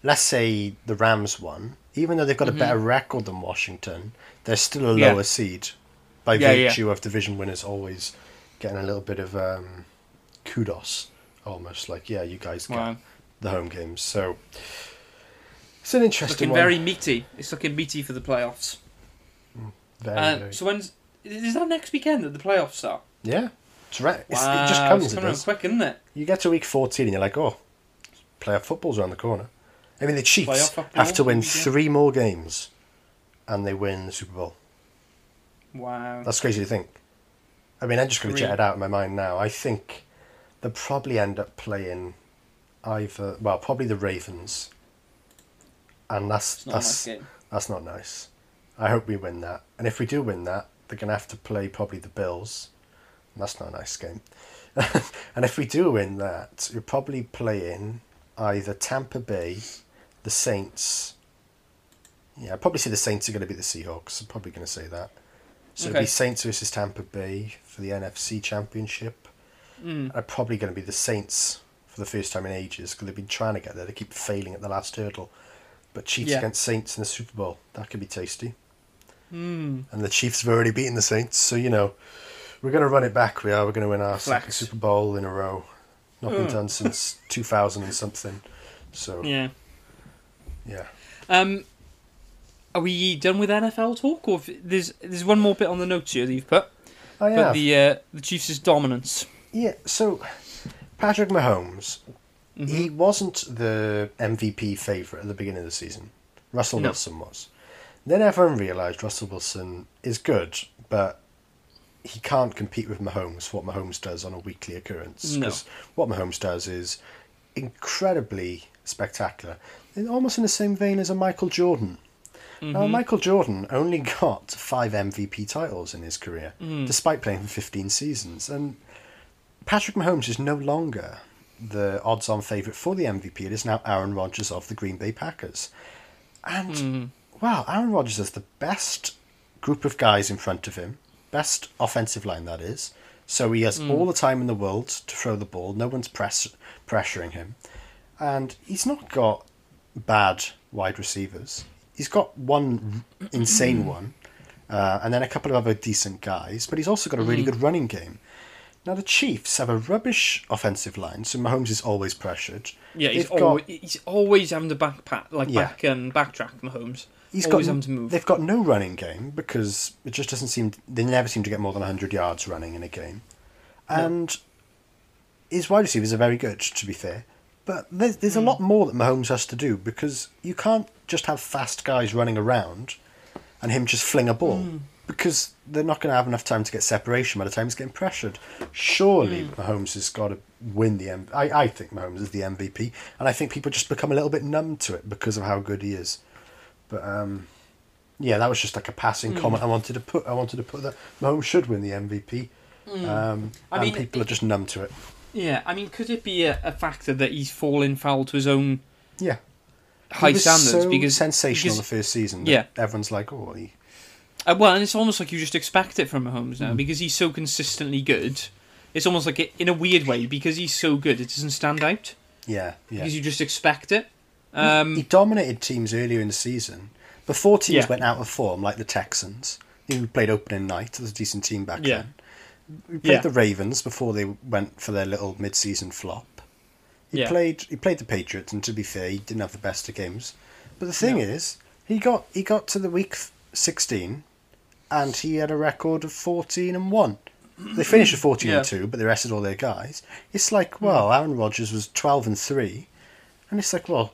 let's say the Rams won, even though they've got a better record than Washington, they're still a Mm-hmm. Yeah. lower seed by yeah. virtue of division winners always getting a little bit of um, kudos, almost like yeah, you guys get wow, the home games. So it's an interesting looking one. very meaty. It's looking meaty for the playoffs. Very, Uh, very- so when's is that next weekend that the playoffs start? yeah, it's right. It's, Wow, it just comes. It's It coming does. quick, isn't it? You get to week 14 and you're like, oh, playoff football's around the corner. I mean, the Chiefs have to win yeah. three more games and they win the Super Bowl. Wow. That's crazy to think. I mean, I'm just going to jet it out in my mind now. I think they'll probably end up playing either, well, probably the Ravens. And that's a nice that's that's not nice. I hope we win that. And if we do win that, they're going to have to play probably the Bills. And that's not a nice game. and if we do win that, you're probably playing either Tampa Bay, the Saints. Yeah, I'd probably say the Saints are going to beat the Seahawks. I'm probably going to say that. So it'd be Saints versus Tampa Bay for the NFC Championship. Mm. And probably going to be the Saints for the first time in ages because they've been trying to get there. They keep failing at the last hurdle. But Chiefs Yeah. against Saints in the Super Bowl, that could be tasty. Mm. and the Chiefs have already beaten the Saints. So you know, we're going to run it back. We are. We're going to win our second Super Bowl in a row. Not been Mm. done since two thousand and something. So Yeah. yeah. Um, are we done with NFL talk, or if, there's there's one more bit on the notes here that you've put, Oh yeah. but the uh, the Chiefs' dominance. Yeah. So Patrick Mahomes, Mhm. he wasn't the MVP favorite at the beginning of the season. Russell No. Wilson was. Then everyone realized Russell Wilson is good, but he can't compete with Mahomes for what Mahomes does on a weekly occurrence. No. Because what Mahomes does is incredibly spectacular. Almost in the same vein as a Michael Jordan. Now, Mhm. Michael Jordan only got five MVP titles in his career, Mm. despite playing for 15 seasons. And Patrick Mahomes is no longer the odds on favourite for the MVP. It is now Aaron Rodgers of the Green Bay Packers. And, Mhm. wow, Aaron Rodgers has the best group of guys in front of him, best offensive line, that is. So he has Mm. all the time in the world to throw the ball. No one's press- pressuring him. And he's not got bad wide receivers. He's got one insane one, uh, and then a couple of other decent guys, but he's also got a really Mhm. good running game. Now, the Chiefs have a rubbish offensive line, so Mahomes is always pressured. Yeah, he's got- always, he's always having to back pat, like Yeah. back and backtrack Mahomes. He's always got having to move. they've got no running game because it just doesn't seem they never seem to get more than 100 yards running in a game. No. And his wide receivers are very good to be fair, but there's, there's a Hmm. lot more that Mahomes has to do because you can't just have fast guys running around and him just fling a ball Hmm. Because they're not going to have enough time to get separation by the time he's getting pressured. Surely Hmm. Mahomes has got to win the M- I, I think Mahomes is the MVP and I think people just become a little bit numb to it because of how good he is. But um, yeah, that was just like a passing Hmm. comment I wanted to put. I wanted to put that Mahomes should win the MVP. Um, Hmm. I and mean, people are just numb to it. Yeah, I mean, could it be a, a factor that he's fallen foul to his own Yeah, high standards so because sensational because- the first season. Yeah. everyone's like, oh, he, Uh, well, and it's almost like you just expect it from Mahomes now because he's so consistently good. It's almost like it, in a weird way because he's so good, it doesn't stand out yeah, yeah. because you just expect it. Um, he dominated teams earlier in the season. Before teams Yeah. went out of form, like the Texans, who played opening night, was a decent team back Yeah. then. We played Yeah. the Ravens before they went for their little mid-season flop. He Yeah. played. He played the Patriots, and to be fair, he didn't have the best of games. But the thing No. is, he got he got to the week sixteen, and he had a record of fourteen and one. They finished at fourteen and two, but they rested all their guys. It's like, well, Aaron Rodgers was twelve and three, and it's like, well,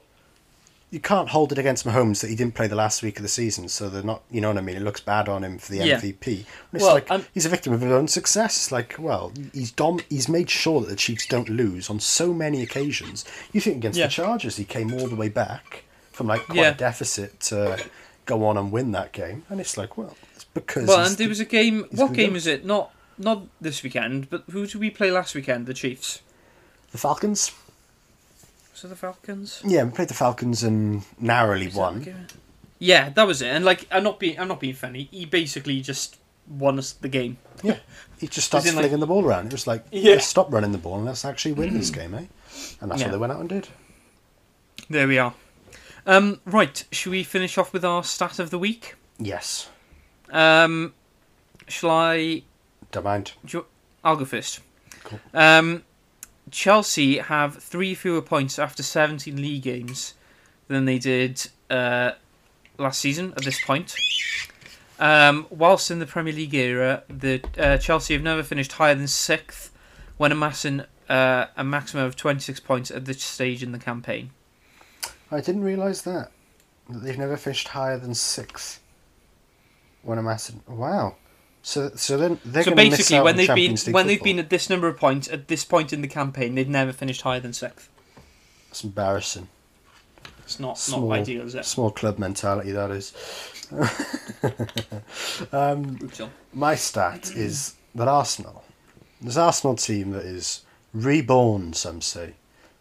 you can't hold it against Mahomes that he didn't play the last week of the season, so they're not, you know what I mean? It looks bad on him for the Yeah. MVP. And it's Well, like I'm- he's a victim of his own success. It's like, well, he's dom- he's made sure that the Chiefs don't lose on so many occasions. You think against Yeah. the Chargers, he came all the way back from like quite Yeah. a deficit to go on and win that game, and it's like, well, because well, and the- there was a game. What game is it? Not not this weekend, but who did we play last weekend? The Chiefs. the Falcons. So the Falcons? Yeah, we played the Falcons and narrowly Is won. game? Yeah, that was it. And like, I'm not being, I'm not being funny. He basically just won us the game. Yeah, he just starts in, like- flinging the ball around. It was like, Yeah. let's stop running the ball and let's actually win this game, eh? And that's Yeah. what they went out and did. There we are. Um, right, should we finish off with our stat of the week? Yes, Um, shall I? don't mind. I'll go first. Cool. Um, Chelsea have three fewer points after 17 league games than they did uh, last season at this point. Um, whilst in the Premier League era, the uh, Chelsea have never finished higher than sixth when amassing uh, a maximum of 26 points at this stage in the campaign. I didn't realise that. That they've never finished higher than sixth. When I'm asking, wow. So, so then they're so going to miss basically, out when they've been League when they've football. been at this number of points at this point in the campaign, they've never finished higher than sixth. It's embarrassing. It's not Small, not ideal, is it? small club mentality that is. um, my stat is that Arsenal, this Arsenal team that is reborn, some say,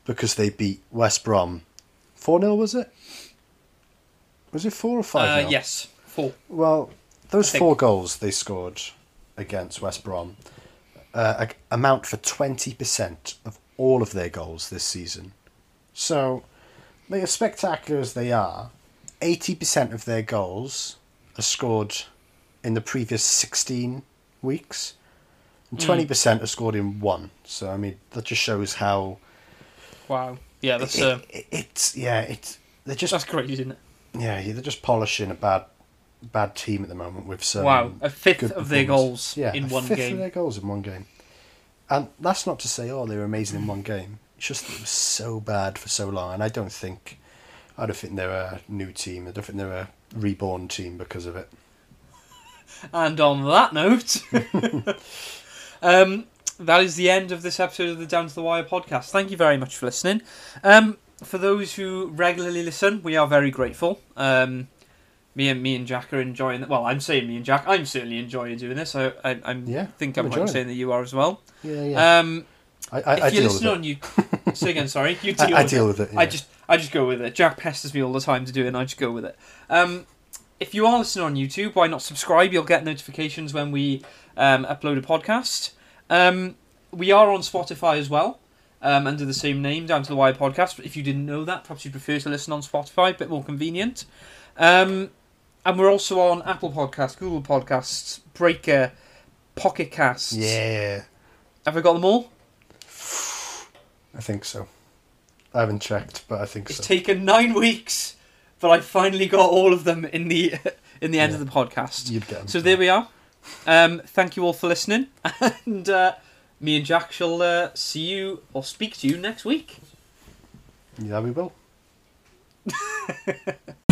because they beat West Brom. 4 0, was it? Was it 4 or 5 Uh, yes, four. Well, those think- four goals they scored against West Brom uh, amount for 20% of all of their goals this season. So, they are spectacular as they are. 80% of their goals are scored in the previous 16 weeks. And Mm. 20% are scored in one. So, I mean, that just shows how. Wow. Yeah, that's it, uh, it- it's. Yeah, it's. They're just. that's crazy, isn't it? Yeah, they're just polishing a bad bad team at the moment with some. wow, a fifth of their goals yeah, in a one fifth game. of their goals in one game. And that's not to say, oh, they were amazing in one game. It's just that it was so bad for so long, and I don't think, I don't think they're a new team. I don't think they're a reborn team because of it. And on that note, um, that is the end of this episode of the Down to the Wire podcast. Thank you very much for listening. Um, for those who regularly listen, we are very grateful. Um, me and me and Jack are enjoying. Well, I'm saying me and Jack. I'm certainly enjoying doing this. I I I'm, Yeah, think I'm I'm right saying that you are as well. Yeah, yeah. Um, I, I, if I you deal with listen on you, say again. Sorry, you I, deal. I with deal it. with it. I just I just go with it. Jack pesters me all the time to do it, and I just go with it. Um, if you are listening on YouTube, why not subscribe? You'll get notifications when we um, upload a podcast. Um, we are on Spotify as well, um, under the same name, Down to the Wire Podcast. But if you didn't know that, perhaps you prefer to listen on Spotify, a bit more convenient. Um, and we're also on Apple Podcasts, Google Podcasts, Breaker, Pocket Casts. Yeah, Have I got them all? I think so. I haven't checked, but I think It's so. It's taken nine weeks, but I finally got all of them in the in the end Yeah. of the podcast. You'd get 'em. So there we are. Um, thank you all for listening, and uh, me and Jack shall uh, see you or speak to you next week. Yeah, we will.